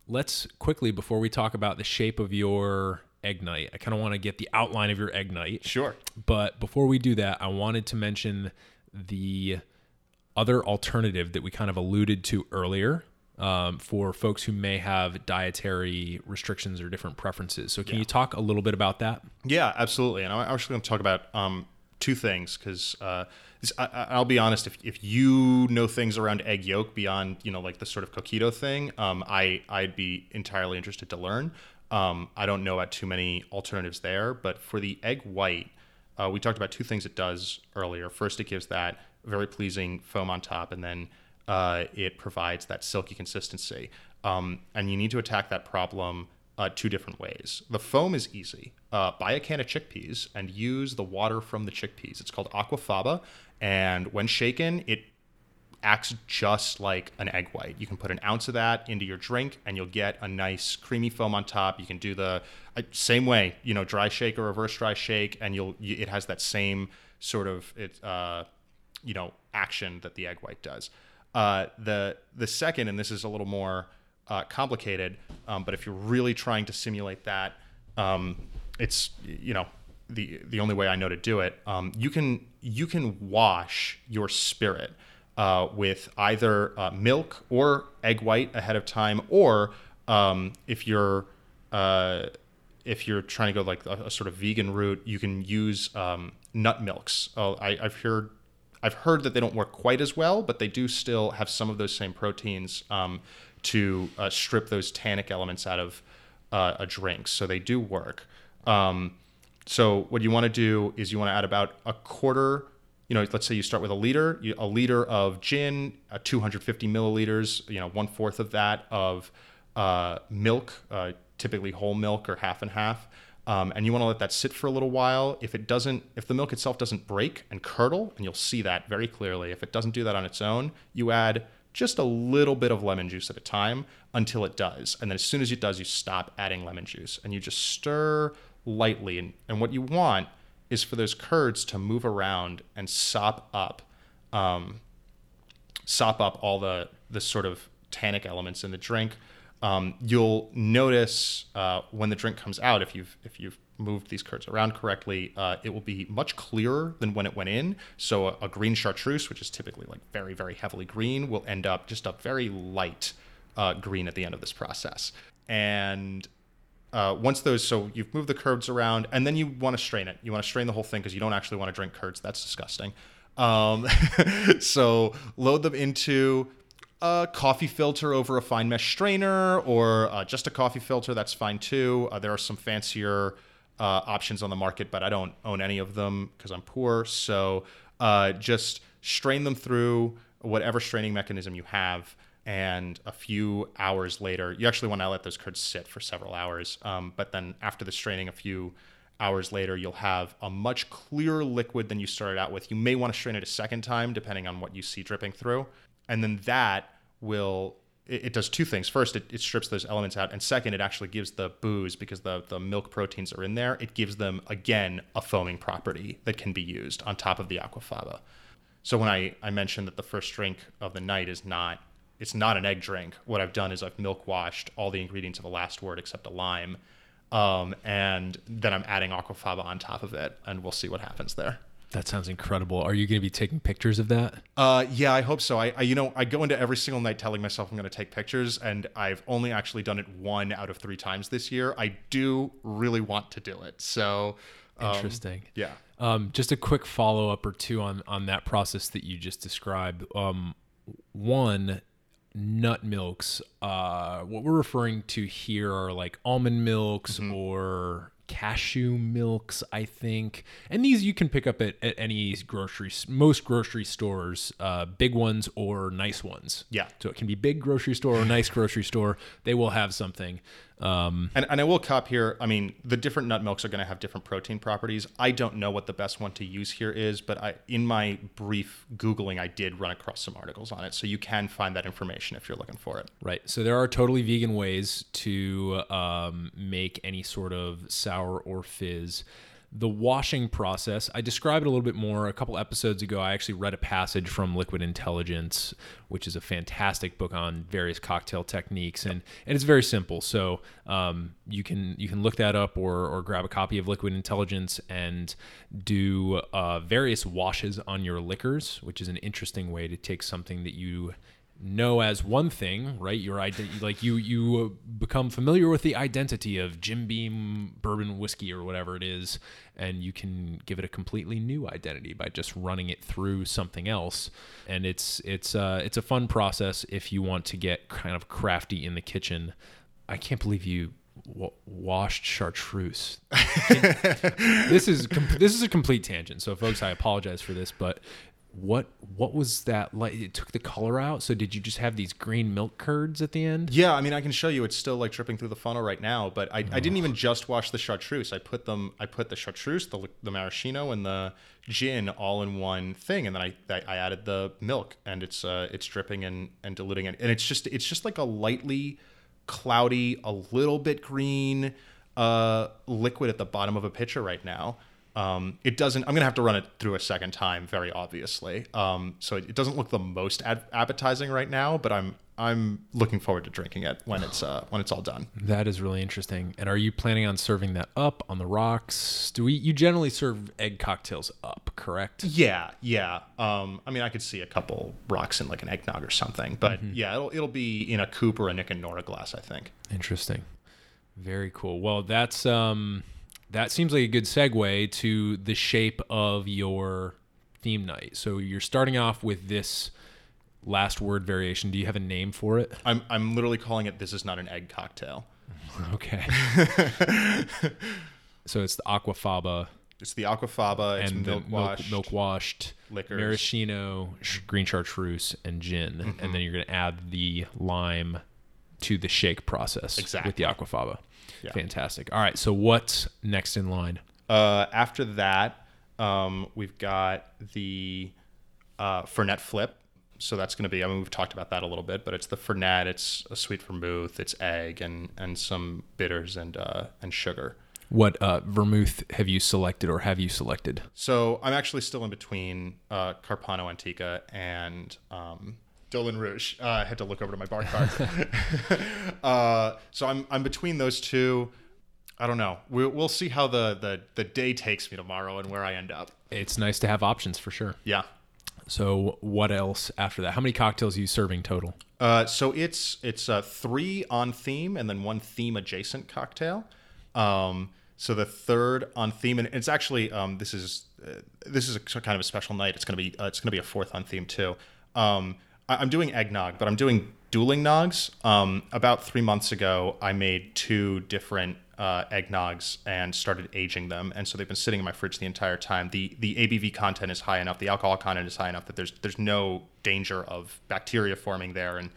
let's quickly, before we talk about the shape of your egg night, I kind of want to get the outline of your egg night. Sure. But before we do that, I wanted to mention the other alternative that we kind of alluded to earlier um, for folks who may have dietary restrictions or different preferences. So, can you talk a little bit about that? Yeah, absolutely. And I'm actually going to talk about um, two things because uh, I, I- I'll be honest. If, if you know things around egg yolk beyond you know like the sort of coquito thing, um, I I'd be entirely interested to learn. Um, I don't know about too many alternatives there, but for the egg white, uh, we talked about two things it does earlier. First, it gives that very pleasing foam on top, and then uh, it provides that silky consistency. Um, and you need to attack that problem uh, two different ways. The foam is easy. Uh, buy a can of chickpeas and use the water from the chickpeas. It's called aquafaba, and when shaken, it acts just like an egg white. You can put an ounce of that into your drink, and you'll get a nice creamy foam on top. You can do the uh, same way, you know, dry shake or reverse dry shake, and you'll you, it has that same sort of it, uh, you know, action that the egg white does. Uh, the the second, and this is a little more uh, complicated, um, but if you're really trying to simulate that, um, it's you know the the only way I know to do it. Um, you can you can wash your spirit uh, with either uh, milk or egg white ahead of time, or um, if you're uh, if you're trying to go like a, a sort of vegan route, you can use um, nut milks. Oh, I, I've heard I've heard that they don't work quite as well, but they do still have some of those same proteins um, to uh, strip those tannic elements out of uh, a drink. So they do work. Um, so what you want to do is you want to add about a quarter. You know, let's say you start with a liter, a liter of gin, uh, 250 milliliters. You know, one fourth of that of uh, milk, uh, typically whole milk or half and half. Um, and you want to let that sit for a little while. If it doesn't, if the milk itself doesn't break and curdle, and you'll see that very clearly. If it doesn't do that on its own, you add just a little bit of lemon juice at a time until it does. And then as soon as it does, you stop adding lemon juice and you just stir lightly. And, and what you want is for those curds to move around and sop up, um, sop up all the the sort of tannic elements in the drink. Um, you'll notice uh, when the drink comes out, if you've if you've moved these curds around correctly, uh, it will be much clearer than when it went in. So a, a green chartreuse, which is typically like very very heavily green, will end up just a very light uh, green at the end of this process. And uh, once those, so you've moved the curds around, and then you want to strain it. You want to strain the whole thing because you don't actually want to drink curds. That's disgusting. Um, [laughs] so load them into a coffee filter over a fine mesh strainer, or uh, just a coffee filter. That's fine too. Uh, there are some fancier uh, options on the market, but I don't own any of them because I'm poor. So uh, just strain them through whatever straining mechanism you have and a few hours later, you actually want to let those curds sit for several hours. Um, but then after the straining, a few hours later, you'll have a much clearer liquid than you started out with. You may want to strain it a second time, depending on what you see dripping through. And then that will, it, it does two things. First, it, it strips those elements out. And second, it actually gives the booze, because the, the milk proteins are in there, it gives them, again, a foaming property that can be used on top of the aquafaba. So when I, I mentioned that the first drink of the night is not it's not an egg drink. What I've done is I've milk washed all the ingredients of the last word except a lime, um, and then I'm adding aquafaba on top of it, and we'll see what happens there. That sounds incredible. Are you going to be taking pictures of that? Uh, yeah, I hope so. I, I, you know, I go into every single night telling myself I'm going to take pictures, and I've only actually done it one out of three times this year. I do really want to do it. So um, Interesting. Yeah. Um, just a quick follow up or two on on that process that you just described. Um, one, nut milks. Uh, what we're referring to here are like almond milks or cashew milks, I think. And these you can pick up at, at any grocery, most grocery stores, uh, big ones or nice ones. Yeah. So it can be big grocery store or nice grocery store. They will have something. Um, And, and I will cop here. I mean, the different nut milks are going to have different protein properties. I don't know what the best one to use here is, but I, in my brief googling, I did run across some articles on it, so you can find that information if you're looking for it. Right. So there are totally vegan ways to um, make any sort of sour or fizz. The washing process, I described it a little bit more a couple episodes ago. I actually read a passage from Liquid Intelligence, which is a fantastic book on various cocktail techniques, and, and it's very simple. So um, you can you can look that up or or grab a copy of Liquid Intelligence and do uh, various washes on your liquors, which is an interesting way to take something that you know as one thing, right? Your ident- like you you become familiar with the identity of Jim Beam bourbon whiskey or whatever it is, and you can give it a completely new identity by just running it through something else. And it's it's uh, it's a fun process if you want to get kind of crafty in the kitchen. I can't believe you wa- washed chartreuse. [laughs] this is com- this is a complete tangent. So, folks, I apologize for this, but what what was that like? It took the color out. So, did you just have these green milk curds at the end? Yeah, I mean, I can show you. It's still like dripping through the funnel right now. But I, I didn't even just wash the chartreuse. I put them. I put the chartreuse, the the maraschino, and the gin all in one thing, and then I I I added the milk, and it's uh it's dripping and and diluting it, and it's just it's just like a lightly cloudy, a little bit green uh liquid at the bottom of a pitcher right now. Um, it doesn't. I'm gonna have to run it through a second time, very obviously. Um, so it, it doesn't look the most ad- appetizing right now, but I'm I'm looking forward to drinking it when it's uh, when it's all done. That is really interesting. And are you planning on serving that up on the rocks? Do we? You generally serve egg cocktails up, correct? Yeah, yeah. Um, I mean, I could see a couple rocks in like an eggnog or something, but yeah, it'll it'll be in a coupe or a Nick and Nora glass, I think. Interesting. Very cool. Well, that's um that seems like a good segue to the shape of your theme night. So you're starting off with this last word variation. Do you have a name for it? I'm I'm literally calling it. This is not an egg cocktail. [laughs] Okay. [laughs] so it's the aquafaba It's the aquafaba. It's and milk milk, washed. milk washed liquors. maraschino, sh- green chartreuse, and gin, Mm-hmm. and then you're going to add the lime to the shake process exactly. with the aquafaba. Yeah. Fantastic. All right, so what's next in line? Uh, after that, um, we've got the uh, Fernet Flip. So that's going to be. I mean, we've talked about that a little bit, but it's the Fernet. It's a sweet vermouth. It's egg and and some bitters and uh, and sugar. What uh, vermouth have you selected or have you selected? So I'm actually still in between uh, Carpano Antica and um, Dolin Rouge. Uh, I had to look over to my bar cart. [laughs] [laughs] uh, so I'm I'm between those two. I don't know. We'll, we'll see how the, the the day takes me tomorrow and where I end up. It's nice to have options for sure. Yeah. So what else after that? How many cocktails are you serving total? Uh, so it's it's uh, three on theme and then one theme adjacent cocktail. Um, so the third on theme, and it's actually um, this is uh, this is a kind of a special night. It's gonna be uh, it's gonna be a fourth on theme too. Um, I'm doing eggnog, but I'm doing dueling nogs. Um, about three months ago, I made two different uh, eggnogs and started aging them, and so they've been sitting in my fridge the entire time. the The ABV content is high enough, the alcohol content is high enough that there's there's no danger of bacteria forming there, and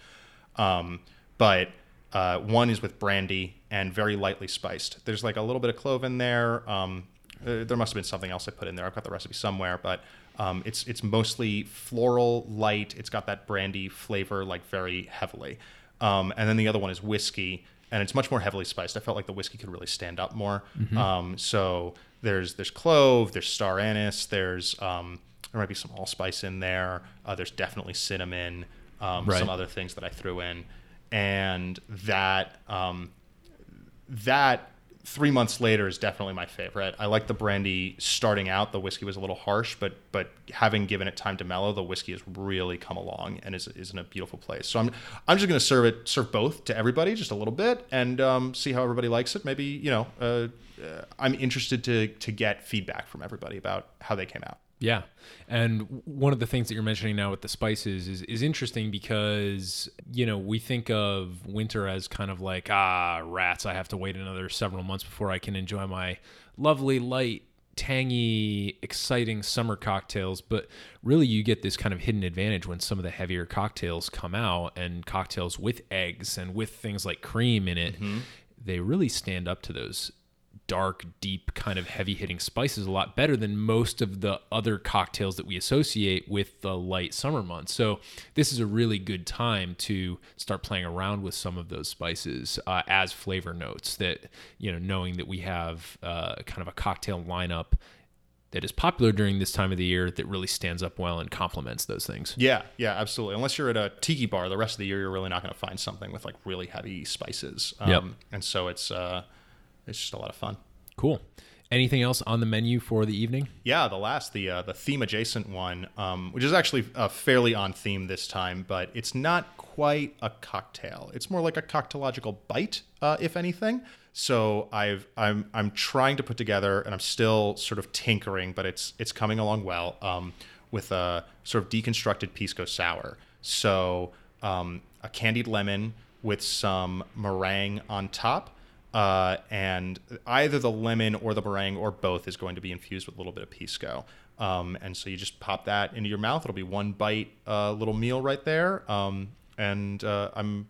um, but uh, one is with brandy and very lightly spiced. There's like a little bit of clove in there. Um, uh, there must have been something else I put in there. I've got the recipe somewhere, but um, it's it's mostly floral, light. It's got that brandy flavor, like very heavily. Um, and then the other one is whiskey, and it's much more heavily spiced. I felt like the whiskey could really stand up more. Um, so there's there's clove, there's star anise, there's um, there might be some allspice in there. Uh, there's definitely cinnamon. um, Right. some other things that I threw in, and that um, that three months later is definitely my favorite. I like the brandy starting out. The whiskey was a little harsh, but but having given it time to mellow, the whiskey has really come along and is, is in a beautiful place. So I'm I'm just gonna serve it serve both to everybody just a little bit and um, see how everybody likes it. Maybe you know uh, uh, I'm interested to to get feedback from everybody about how they came out. Yeah. And one of the things that you're mentioning now with the spices is, is interesting because, you know, we think of winter as kind of like, ah, rats, I have to wait another several months before I can enjoy my lovely, light, tangy, exciting summer cocktails. But really, you get this kind of hidden advantage when some of the heavier cocktails come out and cocktails with eggs and with things like cream in it. They really stand up to those dark, deep, kind of heavy hitting spices a lot better than most of the other cocktails that we associate with the light summer months. So, this is a really good time to start playing around with some of those spices uh, as flavor notes. That, you know, knowing that we have uh, kind of a cocktail lineup that is popular during this time of the year that really stands up well and complements those things. Yeah, yeah, absolutely. Unless you're at a tiki bar, the rest of the year you're really not going to find something with like really heavy spices. Um, Yep. And so it's uh, it's just a lot of fun. Cool. Anything else on the menu for the evening? Yeah, the last, the uh, the theme adjacent one, um, which is actually uh, fairly on theme this time, but it's not quite a cocktail. It's more like a cocktailological bite, uh, if anything. So I've I'm I'm trying to put together, and I'm still sort of tinkering, but it's it's coming along well um, with a sort of deconstructed pisco sour. So um, a candied lemon with some meringue on top uh, and either the lemon or the meringue or both is going to be infused with a little bit of pisco. Um, and so you just pop that into your mouth. It'll be one bite, uh, little meal right there. Um, and uh, I'm,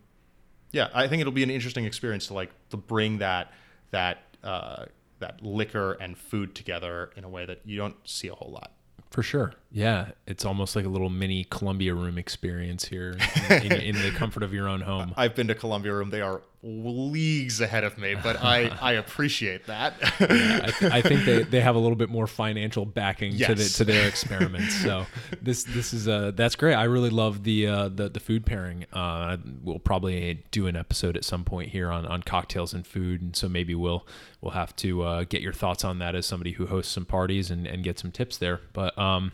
yeah, I think it'll be an interesting experience to like to bring that that uh, that liquor and food together in a way that you don't see a whole lot. For sure. Yeah. It's almost like a little mini Columbia room experience here [laughs] in, in, in the comfort of your own home. I've been to Columbia Room; they are leagues ahead of me, but I [laughs] I appreciate that. I, th- I think they, they have a little bit more financial backing to, the, to their experiments. So [laughs] this this is uh that's great. I really love the uh, the the food pairing. Uh, we'll probably do an episode at some point here on, on cocktails and food, and so maybe we'll we'll have to uh, get your thoughts on that as somebody who hosts some parties and, and get some tips there. But um,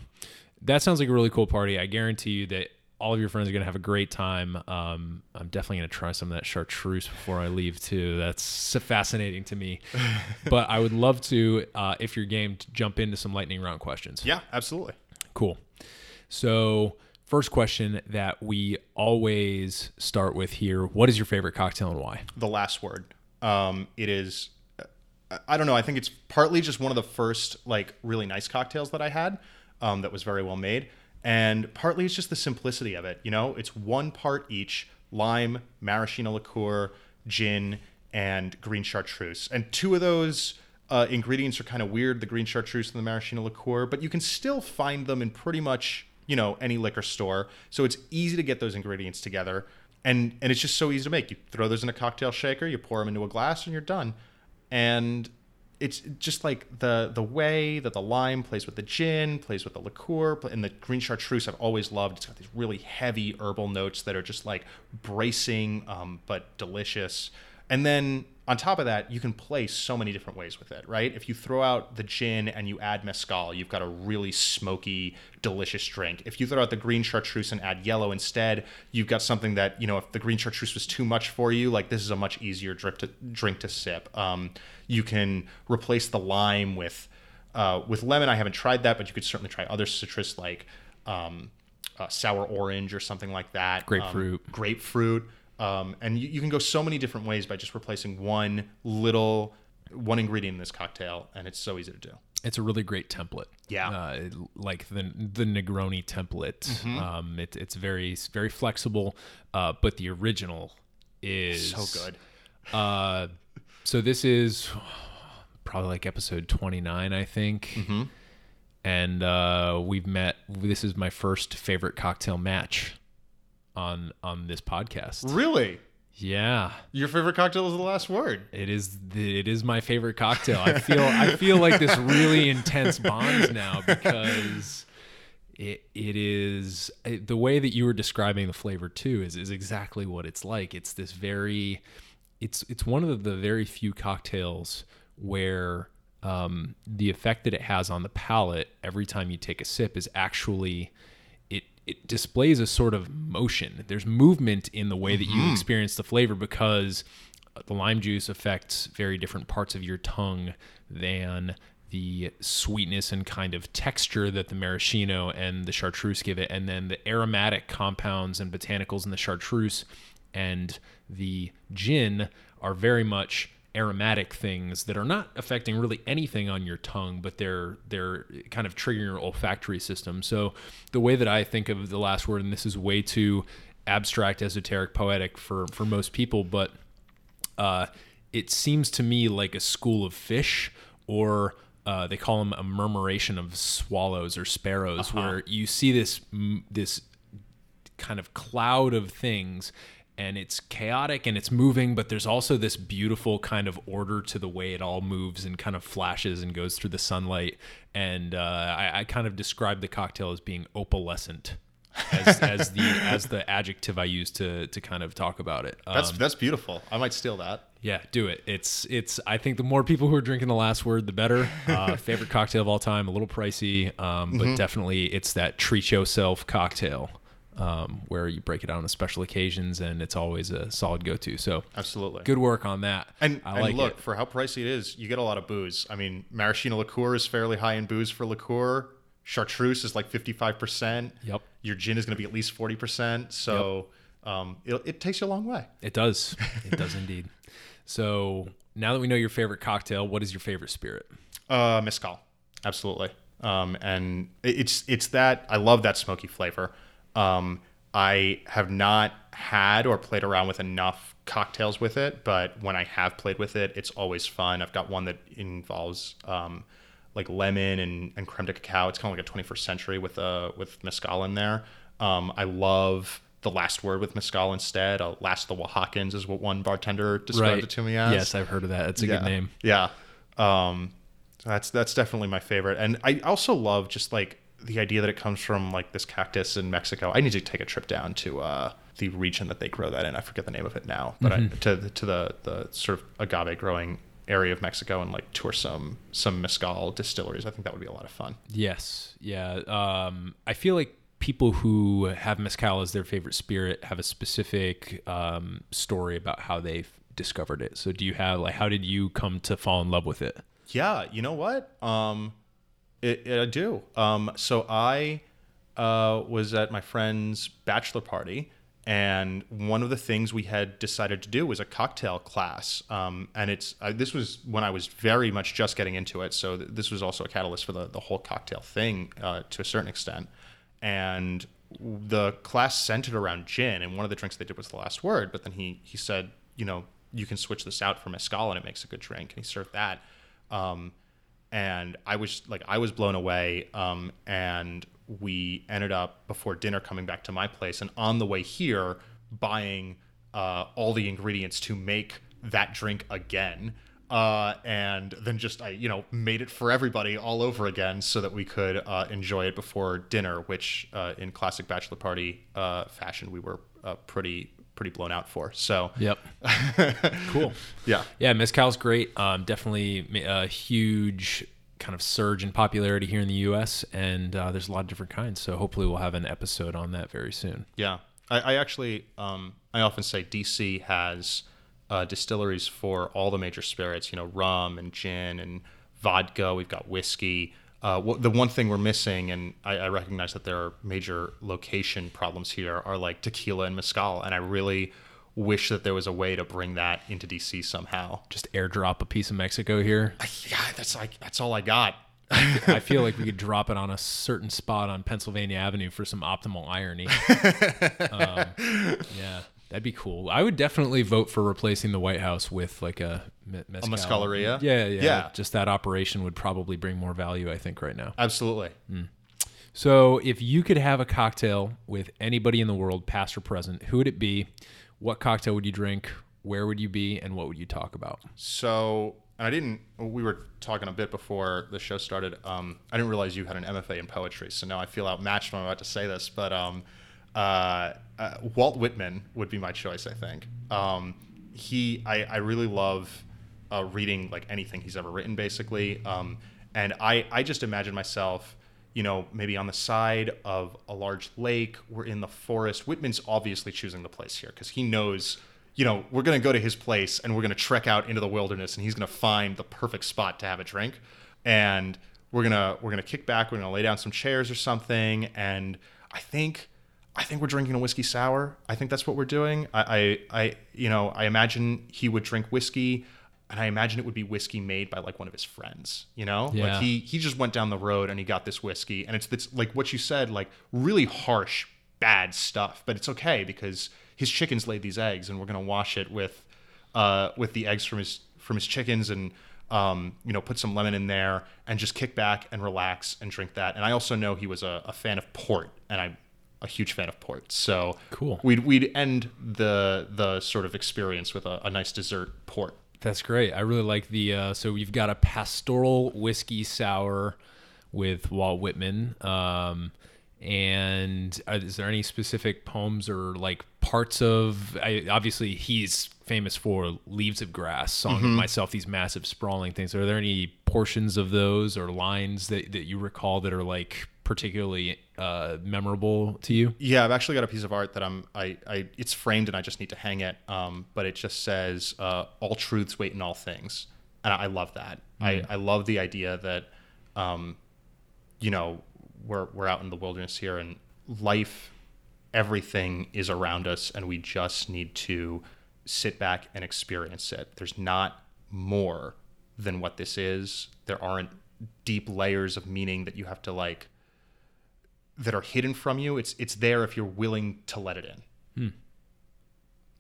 that sounds like a really cool party. I guarantee you that all of your friends are going to have a great time. Um, I'm definitely going to try some of that chartreuse before I leave too. That's fascinating to me. [laughs] but I would love to, uh, if you're game, to jump into some lightning round questions. yeah, absolutely. Cool. So, first question that we always start with here: What is your favorite cocktail and why? the last word. Um, it is, I- I don't know. I think it's partly just one of the first like really nice cocktails that I had um, that was very well made, and partly it's just the simplicity of it. You know, it's one part each: lime, maraschino liqueur, gin, and green chartreuse. And two of those uh, ingredients are kind of weird: the green chartreuse and the maraschino liqueur, but you can still find them in pretty much you know any liquor store. So it's easy to get those ingredients together and and it's just so easy to make. You throw those in a cocktail shaker, you pour them into a glass, and you're done. And it's just like the the way that the lime plays with the gin, plays with the liqueur, and the green chartreuse. I've always loved. It's got these really heavy herbal notes that are just like bracing, um, but delicious. And then on top of that, you can play so many different ways with it, right? If you throw out the gin and you add mezcal, you've got a really smoky, delicious drink. If you throw out the green chartreuse and add yellow instead, you've got something that, you know, if the green chartreuse was too much for you, like this is a much easier drip to, drink to sip. Um, you can replace the lime with uh, with lemon. I haven't tried that, but you could certainly try other citrus like um, uh, sour orange or something like that. Grapefruit. Um, grapefruit. Um, and you, you can go so many different ways by just replacing one little one ingredient in this cocktail, and it's so easy to do. It's a really great template. Yeah. uh, like the the Negroni template. Mm-hmm. Um, it, it's very very flexible, uh, but the original is So good. Uh, so this is probably like episode 29, I think. Mm-hmm. And uh, we've met. This is my first favorite cocktail match on on this podcast. Really? Yeah, Your favorite cocktail is the last word. it is. The, it is my favorite cocktail. I feel. I feel like this really intense bond now because it it is it- the way that you were describing the flavor too is is exactly what it's like. It's this very it's it's one of the very few cocktails where um, the effect that it has on the palate every time you take a sip is actually it displays a sort of motion. There's movement in the way that you mm-hmm. experience the flavor because the lime juice affects very different parts of your tongue than the sweetness and kind of texture that the maraschino and the chartreuse give it, and then the aromatic compounds and botanicals in the chartreuse and the gin are very much aromatic things that are not affecting really anything on your tongue, but they're they're kind of triggering your olfactory system. So the way that I think of the last word, and this is way too abstract, esoteric, poetic for for most people, but uh, it seems to me like a school of fish, or uh, they call them a murmuration of swallows or sparrows, where you see this this kind of cloud of things and it's chaotic and it's moving but there's also this beautiful kind of order to the way it all moves and kind of flashes and goes through the sunlight and uh, I, I kind of describe the cocktail as being opalescent as, [laughs] as the as the adjective I use to to kind of talk about it. That's Um, that's beautiful. I might steal that. yeah, do it. It's it's. I think the more people who are drinking the last word, the better. [laughs] Uh, favorite cocktail of all time. A little pricey, um, but definitely it's that treat yourself cocktail um, where you break it out on special occasions, and it's always a solid go-to. So Absolutely. good work on that. And, I and like look, it. for how pricey it is, you get a lot of booze. I mean, maraschino liqueur is fairly high in booze for liqueur. Chartreuse is like 55%. Yep. Your gin is going to be at least 40%. So um, it, it takes you a long way. It does. It does indeed. So now that we know your favorite cocktail, what is your favorite spirit? Uh, mezcal, absolutely. Um, and it's it's that I love that smoky flavor. Um, I have not had or played around with enough cocktails with it, but when I have played with it, it's always fun. I've got one that involves um, like lemon and, and creme de cacao. It's kind of like a 21st century with uh with mezcal in there. Um, I love the last word with mezcal instead. Uh, last of the Oaxacans is what one bartender described it to me as. Yes, I've heard of that. It's a yeah. good name. Yeah. Um, that's that's definitely my favorite, and I also love just like the idea that it comes from like this cactus in Mexico. I need to take a trip down to uh, the region that they grow that in. I forget the name of it now, but I, to the- to the the sort of agave growing area of Mexico and like tour some some mezcal distilleries. I think that would be a lot of fun. Yes. Yeah. Um, I feel like people who have mezcal as their favorite spirit have a specific um, story about how they discovered it. So do you have like how did you come to fall in love with it? Yeah, you know what? Um, it, it, I do. Um, so I uh, was at my friend's bachelor party, and one of the things we had decided to do was a cocktail class. Um, and it's uh, this was when I was very much just getting into it, so th- this was also a catalyst for the the whole cocktail thing uh, to a certain extent. And the class centered around gin, and one of the drinks they did was the last word. But then he he said, you know, you can switch this out for mezcal, and it makes a good drink. And he served that. Um, and I was like, I was blown away. Um, and we ended up before dinner coming back to my place, and on the way here, buying uh, all the ingredients to make that drink again. Uh, and then just I, you know, made it for everybody all over again, so that we could uh, enjoy it before dinner. Which, uh, in classic bachelor party uh, fashion, we were uh, pretty pretty blown out for. So, Yep. [laughs] cool. yeah, Yeah, mezcal's great. Um, definitely a huge kind of surge in popularity here in the U.S. and uh, there's a lot of different kinds. So hopefully we'll have an episode on that very soon. Yeah, I, I actually, um, I often say DC has uh, distilleries for all the major spirits. You know, rum and gin and vodka. We've got whiskey. Uh, the one thing we're missing, and I, I recognize that there are major location problems here, are like tequila and mezcal, and I really wish that there was a way to bring that into DC somehow. Just airdrop a piece of Mexico here. Yeah, that's like that's all I got. I feel like we could drop it on a certain spot on Pennsylvania Avenue for some optimal irony. [laughs] um, yeah, that'd be cool. I would definitely vote for replacing the White House with like a, me- mezcal. mezcaleria? Yeah, yeah, Yeah. Just that operation would probably bring more value, I think, right now. Absolutely. So, if you could have a cocktail with anybody in the world, past or present, who would it be? What cocktail would you drink? Where would you be? And what would you talk about? So I didn't. We were talking a bit before the show started. Um, I didn't realize you had an MFA in poetry, so now I feel outmatched when I'm about to say this. But um, uh, uh, Walt Whitman would be my choice. I think um, he. I, I really love uh, reading like anything he's ever written, basically. Um, and I I just imagine myself. You know, maybe on the side of a large lake, we're in the forest. Whitman's obviously choosing the place here because he knows you know, we're going to go to his place and we're going to trek out into the wilderness and he's going to find the perfect spot to have a drink. And we're going to we're going to kick back, we're going to lay down some chairs or something and I think I think we're drinking a whiskey sour. I think that's what we're doing. I I, I you know, I imagine he would drink whiskey and I imagine it would be whiskey made by like one of his friends, you know? Yeah. Like he he just went down the road and he got this whiskey and it's this like what you said like really harsh bad stuff, but it's okay because his chickens laid these eggs, and we're gonna wash it with uh, with the eggs from his from his chickens, and um, you know put some lemon in there, and just kick back and relax and drink that. And I also know he was a, a fan of port, and I'm a huge fan of port. So Cool. We'd we'd end the the sort of experience with a, a nice dessert port. That's great. I really like the. Uh, so we've got a pastoral whiskey sour with Walt Whitman. Um, and uh, is there any specific poems or like parts of? I, obviously, he's famous for "Leaves of Grass," "Song of Myself," these massive sprawling things. Are there any portions of those or lines that that you recall that are like particularly uh, memorable to you? Yeah, I've actually got a piece of art that I'm I, I it's framed and I just need to hang it. Um, but it just says uh, all truths wait in all things. And I, I love that. I, I love the idea that um, you know, we're we're out in the wilderness here and life everything is around us and we just need to sit back and experience it. There's not more than what this is. There aren't deep layers of meaning that you have to like that are hidden from you. It's it's there if you're willing to let it in.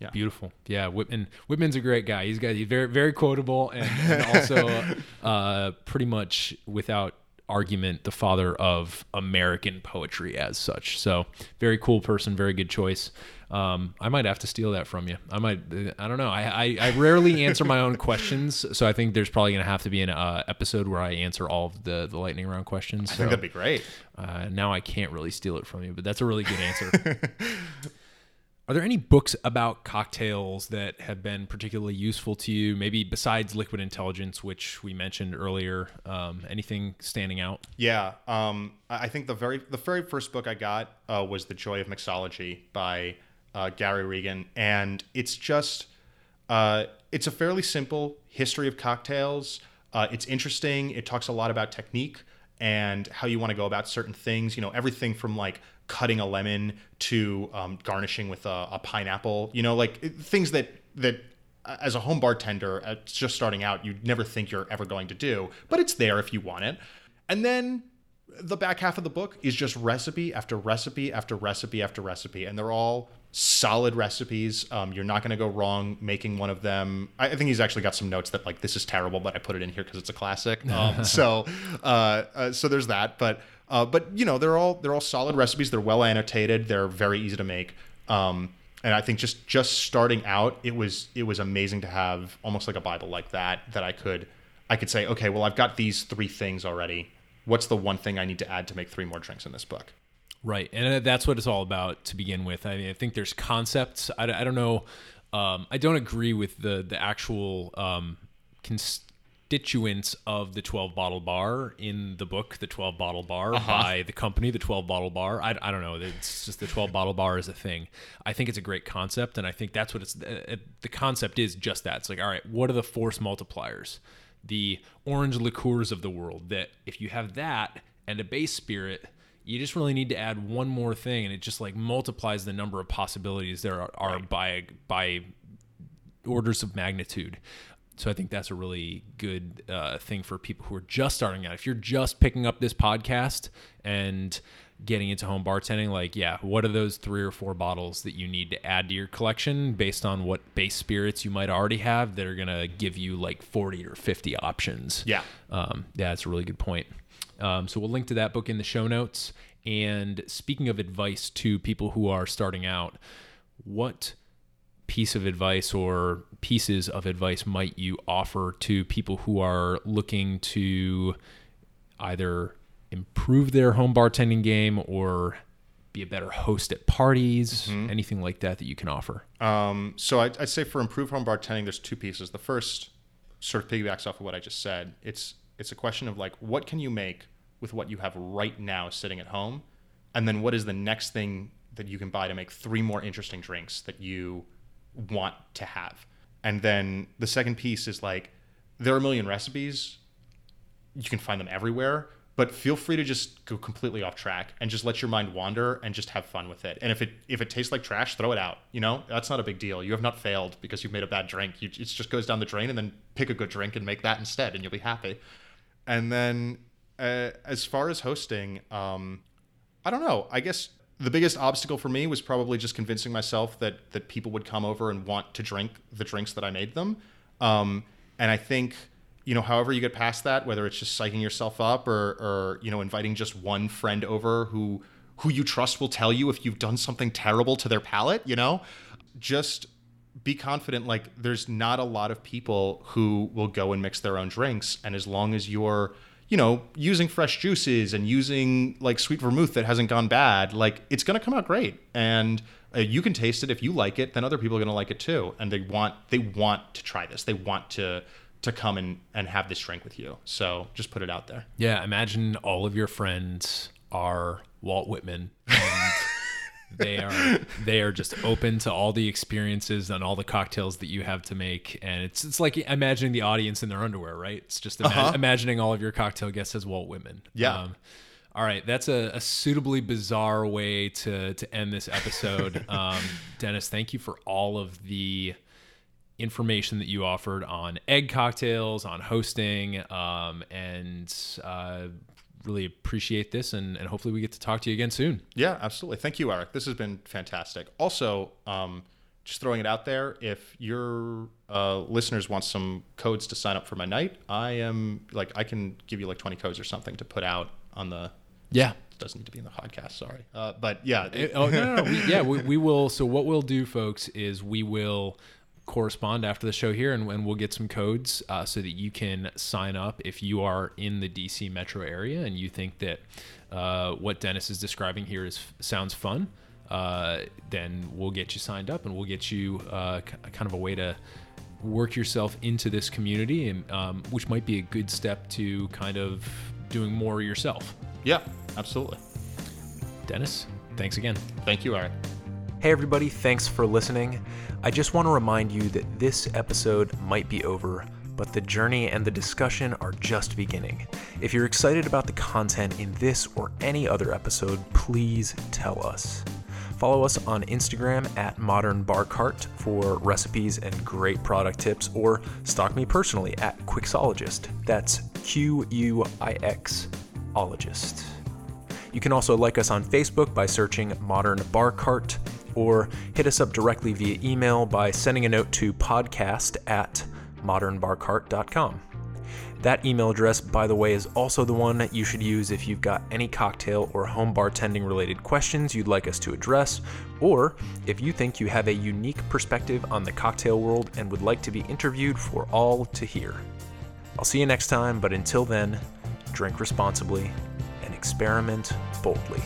Yeah. Beautiful. Yeah, Whitman. Whitman's a great guy. He's got he's very very quotable and, and also [laughs] uh, pretty much without argument the father of American poetry as such. So very cool person. Very good choice. Um, I might have to steal that from you. I might. I don't know. I I, I rarely answer my own questions, so I think there's probably gonna have to be an uh, episode where I answer all of the the lightning round questions. I think that'd be great. Uh, now I can't really steal it from you, but that's a really good answer. [laughs] Are there any books about cocktails that have been particularly useful to you? Maybe besides Liquid Intelligence, which we mentioned earlier. Um, anything standing out? Yeah, um, I I think the very the very first book I got uh, was The Joy of Mixology by uh, Gary Regan, and it's just uh, it's a fairly simple history of cocktails. Uh, it's interesting. It talks a lot about technique and how you want to go about certain things. You know, everything from like cutting a lemon to um, garnishing with a, a pineapple. You know, like things that that uh, as a home bartender, uh, just starting out, you'd never think you're ever going to do, but it's there if you want it. And then the back half of the book is just recipe after recipe after recipe after recipe, and they're all solid recipes. Um, you're not going to go wrong making one of them. I, I think he's actually got some notes that like this is terrible, but I put it in here because it's a classic. [laughs] Um, so, uh, uh, so there's that. But uh, but you know they're all they're all solid recipes. They're well annotated. They're very easy to make. Um, and I think just just starting out, it was it was amazing to have almost like a Bible like that that I could I could say, okay, well I've got these three things already. What's the one thing I need to add to make three more drinks in this book? Right, and uh, that's what it's all about to begin with. I mean, I think there's concepts. I, I don't know. Um, I don't agree with the the actual um, constituents of the 12 bottle bar in the book, the 12 bottle bar by the company, the 12 bottle bar. I, I don't know. It's just the 12 bottle bar is a thing. I think it's a great concept, and I think that's what it's. Uh, the concept is just that. It's like, all right, what are the force multipliers? The orange liqueurs of the world. That if you have that and a base spirit you just really need to add one more thing and it just like multiplies the number of possibilities there are, are by by orders of magnitude so i think that's a really good uh, thing for people who are just starting out if you're just picking up this podcast and getting into home bartending like yeah what are those three or four bottles that you need to add to your collection based on what base spirits you might already have that are going to give you like 40 or 50 options Yeah. um, yeah, that's a really good point. Um, so we'll link to that book in the show notes. And speaking of advice to people who are starting out, what piece of advice or pieces of advice might you offer to people who are looking to either improve their home bartending game or be a better host at parties, anything like that that you can offer? Um, so I'd, I'd say for improved home bartending, there's two pieces. The first sort of piggybacks off of what I just said. It's it's a question of like, what can you make with what you have right now sitting at home, and then what is the next thing that you can buy to make three more interesting drinks that you want to have. And then the second piece is like, there are a million recipes. You can find them everywhere but feel free to just go completely off track and just let your mind wander and just have fun with it. And if it if it tastes like trash, throw it out. You know, that's not a big deal. You have not failed because you've made a bad drink. You, it just goes down the drain, and then pick a good drink and make that instead, and you'll be happy. And then uh, as far as hosting, um, I don't know. I guess the biggest obstacle for me was probably just convincing myself that that people would come over and want to drink the drinks that I made them. Um, and I think you know, however you get past that, whether it's just psyching yourself up or, or you know, inviting just one friend over who who you trust will tell you if you've done something terrible to their palate, you know, just be confident. Like, there's not a lot of people who will go and mix their own drinks, and as long as you're you know, using fresh juices and using like sweet vermouth that hasn't gone bad, like it's going to come out great. And uh, you can taste it if you like it, then other people are going to like it too. And they want they want to try this. They want to to come and, and have this drink with you. So just put it out there. Yeah, imagine all of your friends are Walt Whitman and [laughs] they are they are just open to all the experiences and all the cocktails that you have to make and it's it's like imagining the audience in their underwear, right? It's just ima- Uh-huh. imagining all of your cocktail guests as Walt Whitman Yeah. Um, all right, that's a, a suitably bizarre way to to end this episode. [laughs] Um, Dennis, thank you for all of the information that you offered on egg cocktails, on hosting, um, and uh, really appreciate this. And, and hopefully we get to talk to you again soon. Yeah, absolutely. Thank you, Eric. This has been fantastic. Also, um, just throwing it out there, if your uh, listeners want some codes to sign up for my night, I am like I can give you like 20 codes or something to put out on the. Yeah. Doesn't need to be in the podcast. Sorry, uh, but yeah. oh no, no, no. We, yeah, we, we will. So what we'll do, folks, is we will correspond after the show here, and, and we'll get some codes uh, so that you can sign up if you are in the DC metro area and you think that uh, what Dennis is describing here is sounds fun. Uh, then we'll get you signed up, and we'll get you uh, kind of a way to work yourself into this community, and um, which might be a good step to kind of doing more yourself. yeah, absolutely. Dennis, thanks again. Thank you, Eric. Hey, everybody, thanks for listening. I just want to remind you that this episode might be over, but the journey and the discussion are just beginning. If you're excited about the content in this or any other episode, please tell us. Follow us on Instagram at Modern Bar Cart for recipes and great product tips, or stalk me personally at Quixologist. That's Q U I X ologist. You can also like us on Facebook by searching Modern Bar Cart, or hit us up directly via email by sending a note to podcast at modernbarcart.com. That email address, by the way, is also the one that you should use if you've got any cocktail or home bartending related questions you'd like us to address, or if you think you have a unique perspective on the cocktail world and would like to be interviewed for all to hear. I'll see you next time, but until then, drink responsibly and experiment boldly.